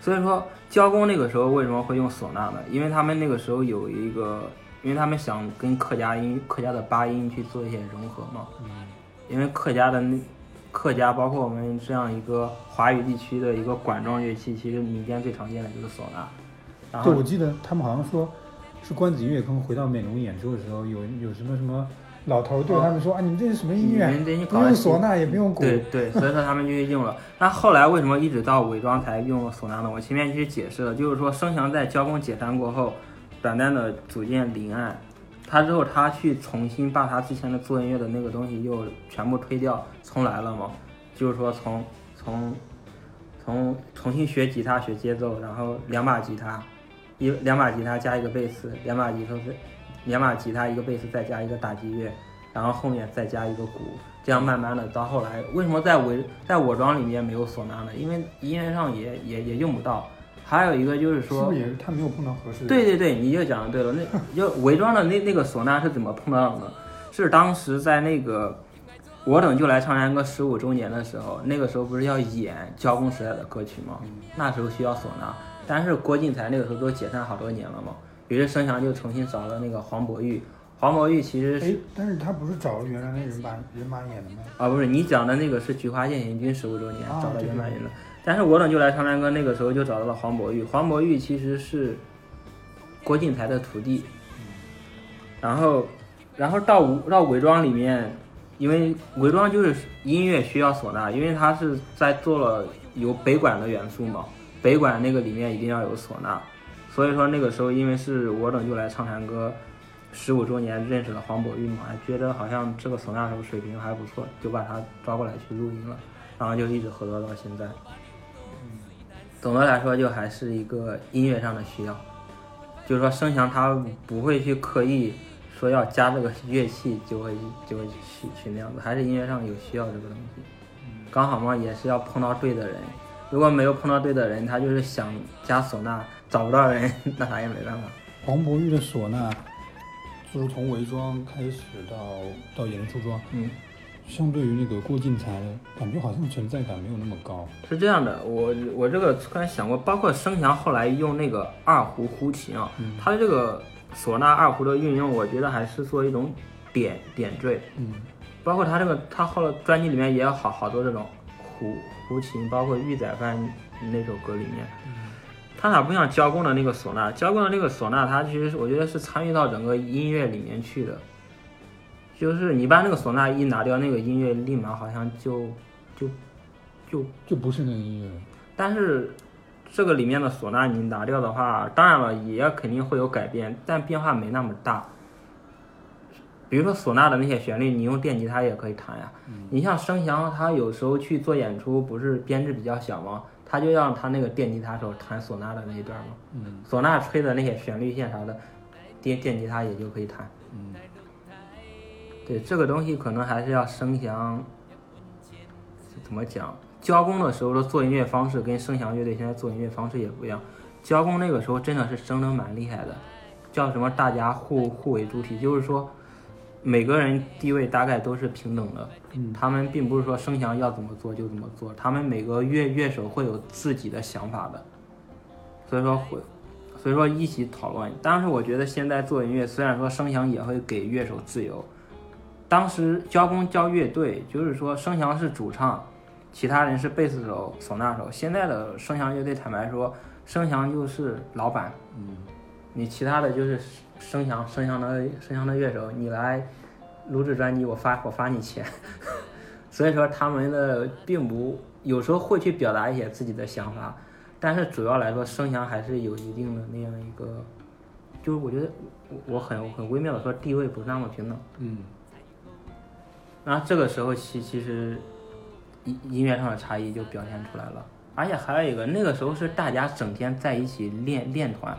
所以说交工那个时候为什么会用唢呐呢？因为他们那个时候有一个，因为他们想跟客家音、客家的八音去做一些融合嘛。嗯。因为客家的那客家，包括我们这样一个华语地区的一个管状乐器，其实民间最常见的就是唢呐。然后对，我记得他们好像说，是关子音乐坑回到美容演出的时候，有有什么什么老头对他们说、啊，你们这是什么音乐？不用唢呐，也不用鼓。对对，所以说他们就用了。那后来为什么一直到伪装才用了唢呐呢？我前面其实解释了，就是说声祥在交工解散过后，短暂的组建临岸，他之后他去重新把他之前的做音乐的那个东西又全部推掉，重来了嘛。就是说从从从重新学吉他学节奏，然后两把吉他，一两把吉他加一个贝斯，两把吉他两把吉他一个贝斯再加一个打击乐，然后后面再加一个鼓，这样慢慢的到后来，为什么在伪在我装里面没有唢呐呢？因为音乐上也也也用不到。还有一个就是说，是不是也是他没有碰到合适的？对对对，你就讲的对了。那就 伪装的那那个唢呐是怎么碰到的呢？是当时在那个我等就来唱山歌十五周年的时候，那个时候不是要演交工时代的歌曲吗？那时候需要唢呐，但是郭靖才那个时候都解散好多年了嘛。于是声翔就重新找了那个黄伯玉，黄伯玉其实是，但是他不是找了原来那人马人马演的吗？啊，不是，你讲的那个是《菊花剑行军》十五周年、啊、找到原马演的，但是我等就来唱山歌那个时候就找到了黄伯玉，黄伯玉其实是郭靖才的徒弟，然后，然后到到伪装里面，因为伪装就是音乐需要唢呐，因为他是在做了有北管的元素嘛，北管那个里面一定要有唢呐。所以说那个时候，因为是我等就来唱山歌十五周年认识了黄渤玉嘛，觉得好像这个唢呐手水平还不错，就把他抓过来去录音了，然后就一直合作到现在。总的来说，就还是一个音乐上的需要，就是说声翔他不会去刻意说要加这个乐器，就会就会去去那样子，还是音乐上有需要这个东西。刚好嘛，也是要碰到对的人。如果没有碰到对的人，他就是想加唢呐，找不到人，那他也没办法。黄渤玉的唢呐，就是从伪装开始到到演出装，嗯，相对于那个郭靖才，感觉好像存在感没有那么高。是这样的，我我这个突然想过，包括声翔后来用那个二胡胡琴啊，嗯、他的这个唢呐二胡的运用，我觉得还是做一种点点缀，嗯，包括他这个他后来专辑里面也有好好多这种胡。胡琴，包括《玉仔饭》那首歌里面，他哪不像交工的那个唢呐？交工的那个唢呐，他其实我觉得是参与到整个音乐里面去的。就是你把那个唢呐一拿掉，那个音乐立马好像就就就就不是那个音乐。但是这个里面的唢呐你拿掉的话，当然了也肯定会有改变，但变化没那么大。比如说唢呐的那些旋律，你用电吉他也可以弹呀。嗯、你像声翔，他有时候去做演出，不是编制比较小吗？他就让他那个电吉他手弹唢呐的那一段嘛。嗯。唢呐吹的那些旋律线啥的，电电吉他也就可以弹。嗯。对这个东西，可能还是要声翔怎么讲？交工的时候的做音乐方式跟声翔乐队现在做音乐方式也不一样。交工那个时候真的是争得蛮厉害的，叫什么？大家互互为主体，就是说。每个人地位大概都是平等的，嗯，他们并不是说声翔要怎么做就怎么做，他们每个乐乐手会有自己的想法的，所以说会，所以说一起讨论。当时我觉得现在做音乐，虽然说声翔也会给乐手自由，当时交工交乐队，就是说声翔是主唱，其他人是贝斯手、唢呐手。现在的声翔乐队，坦白说，声翔就是老板，嗯，你其他的就是。声翔，声翔的声翔的乐手，你来录制专辑，我发我发你钱。所以说他们的并不有时候会去表达一些自己的想法，但是主要来说，声翔还是有一定的那样一个，就是我觉得我很很微妙的说地位不是那么平等。嗯。然后这个时候其其实音音乐上的差异就表现出来了，而且还有一个那个时候是大家整天在一起练练团。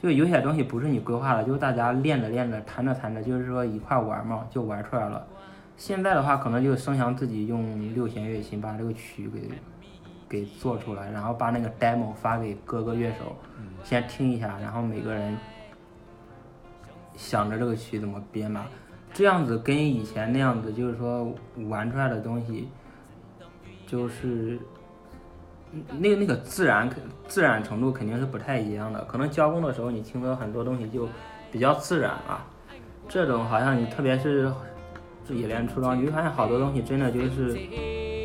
就有些东西不是你规划的，就是大家练着练着，弹着弹着，就是说一块玩嘛，就玩出来了。现在的话，可能就生祥自己用六弦乐琴把这个曲给给做出来，然后把那个 demo 发给各个乐手，先听一下，然后每个人想着这个曲怎么编吧。这样子跟以前那样子，就是说玩出来的东西，就是那个那个自然自然程度肯定是不太一样的。可能交工的时候你听的很多东西就比较自然了，这种好像你特别是自己练出装，你会发现好多东西真的就是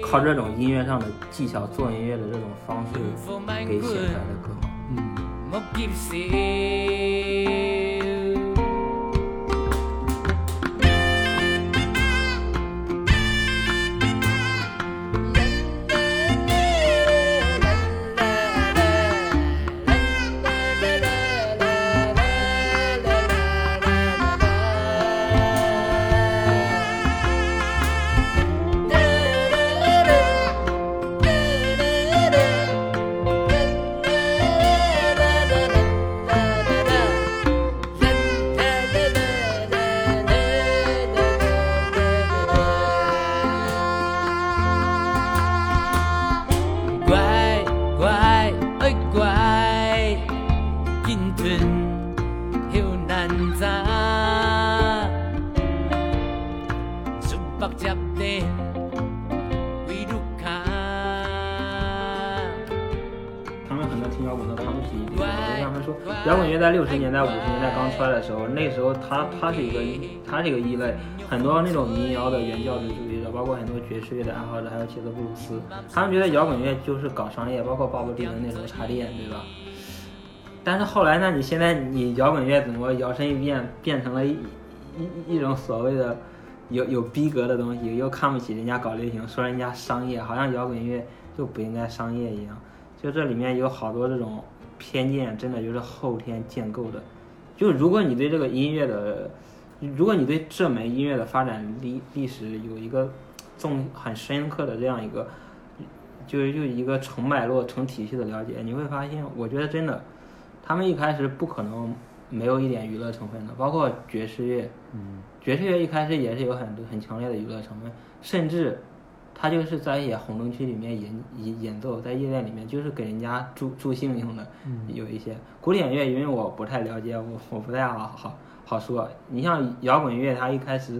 靠这种音乐上的技巧做音乐的这种方式给写出来的歌。候，那时候他他是一个他是一个异类，很多那种民谣的原教旨主义者，包括很多爵士乐的爱好者，还有切斯布鲁斯，他们觉得摇滚乐就是搞商业，包括鲍勃迪伦那时候插电，对吧？但是后来呢，你现在你摇滚乐怎么摇身一变，变成了一一一种所谓的有有逼格的东西，又看不起人家搞流行，说人家商业，好像摇滚乐就不应该商业一样，就这里面有好多这种。偏见真的就是后天建构的，就如果你对这个音乐的，如果你对这门音乐的发展历历史有一个纵很深刻的这样一个，就是就一个成脉络成体系的了解，你会发现，我觉得真的，他们一开始不可能没有一点娱乐成分的，包括爵士乐，嗯，爵士乐一开始也是有很多很强烈的娱乐成分，甚至。他就是在一些红灯区里面演演演奏，在夜店里面就是给人家助助兴用的，有一些古典乐，因为我不太了解，我我不太好好好说。你像摇滚乐，它一开始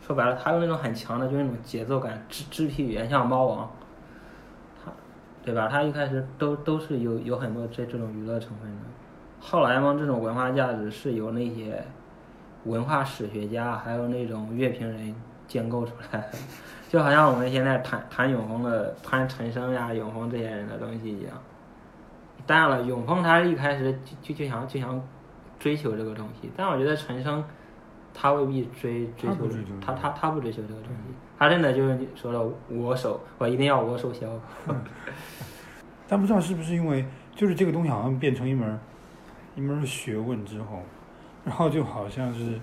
说白了，它用那种很强的，就是那种节奏感，肢肢体语言，像猫王，他对吧？他一开始都都是有有很多这这种娱乐成分的。后来嘛，这种文化价值是由那些文化史学家还有那种乐评人建构出来的。就好像我们现在谈谈永恒的，谈陈升呀、永恒这些人的东西一样。当然了，永恒他一开始就就就想就想追求这个东西，但我觉得陈升他未必追追求他他他不追求这个东西，他真的就是说了我手，我一定要我手小。但不知道是不是因为就是这个东西好像变成一门一门学问之后，然后就好像是。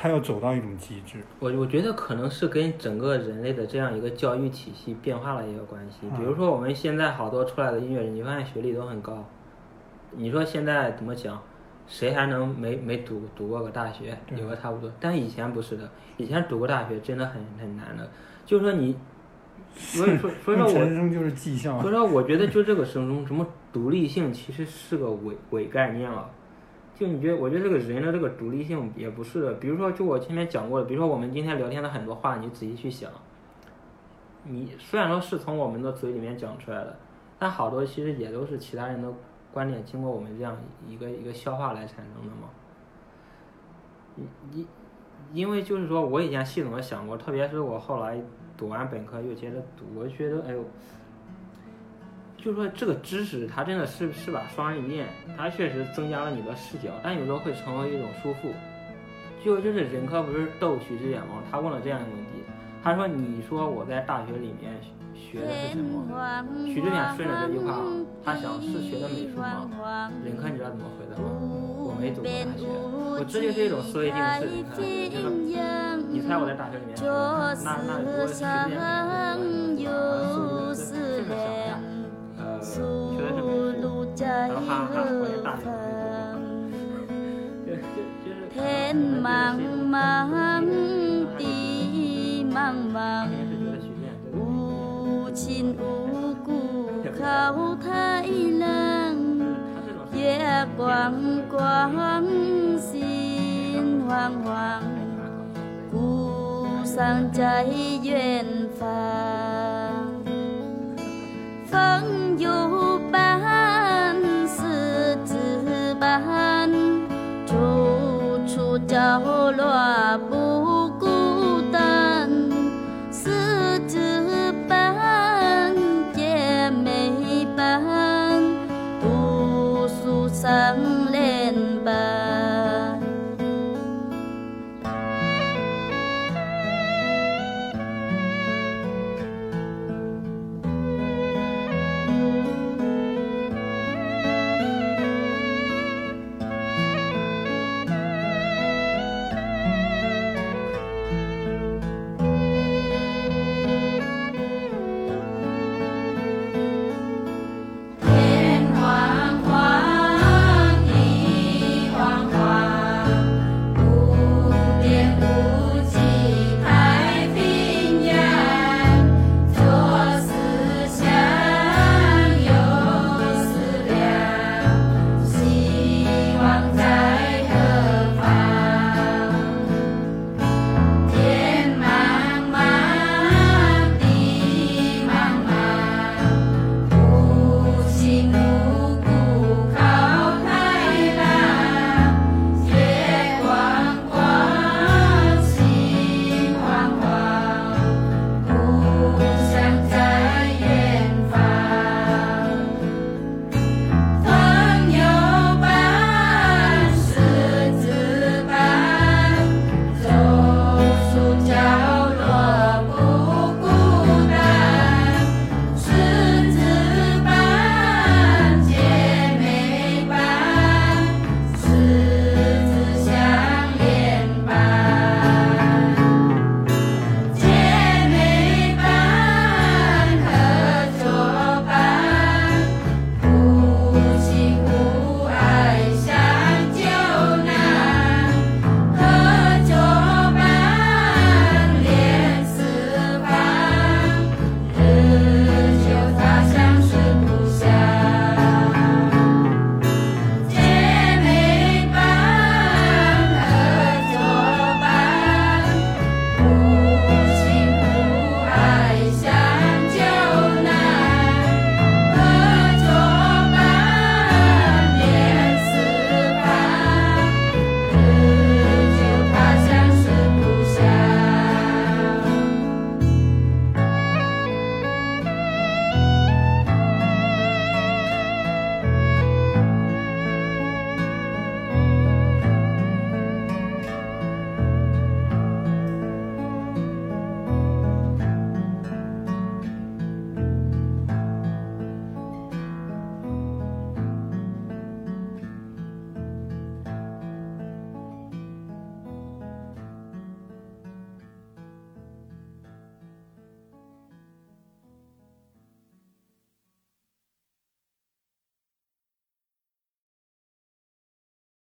他要走到一种极致，我我觉得可能是跟整个人类的这样一个教育体系变化了也有关系。比如说我们现在好多出来的音乐人，你发现学历都很高。你说现在怎么讲，谁还能没没读读过个大学，有个差不多？但以前不是的，以前读过大学真的很很难的。就是说你，所以说所以说我人生就是技校。所以说我觉得就这个生中什么独立性其实是个伪伪概念了。就你觉得，我觉得这个人的这个独立性也不是。比如说，就我前面讲过的，比如说我们今天聊天的很多话，你仔细去想，你虽然说是从我们的嘴里面讲出来的，但好多其实也都是其他人的观点经过我们这样一个一个消化来产生的嘛。因因为就是说我以前系统的想过，特别是我后来读完本科又接着读，我觉得哎呦。就是说，这个知识它真的是是把双刃剑，它确实增加了你的视角，但有时候会成为一种束缚。就就是任科不是逗徐志远吗？他问了这样一个问题，他说：“你说我在大学里面学的是什么？”徐志远顺着这句话，他想是学的美术吗？任科你知道怎么回答吗？我没读过大学。我这就是一种思维定式，你看，就是你猜我在大学里面学的，那那如果徐志远没读过，思维定式这么想呀？学的是美术，然后哈哈，我也大学就是就是天茫茫地茫茫，无亲无故靠太冷，月光光心惶惶，故乡在远方。风有伴，狮子伴，处处角落不。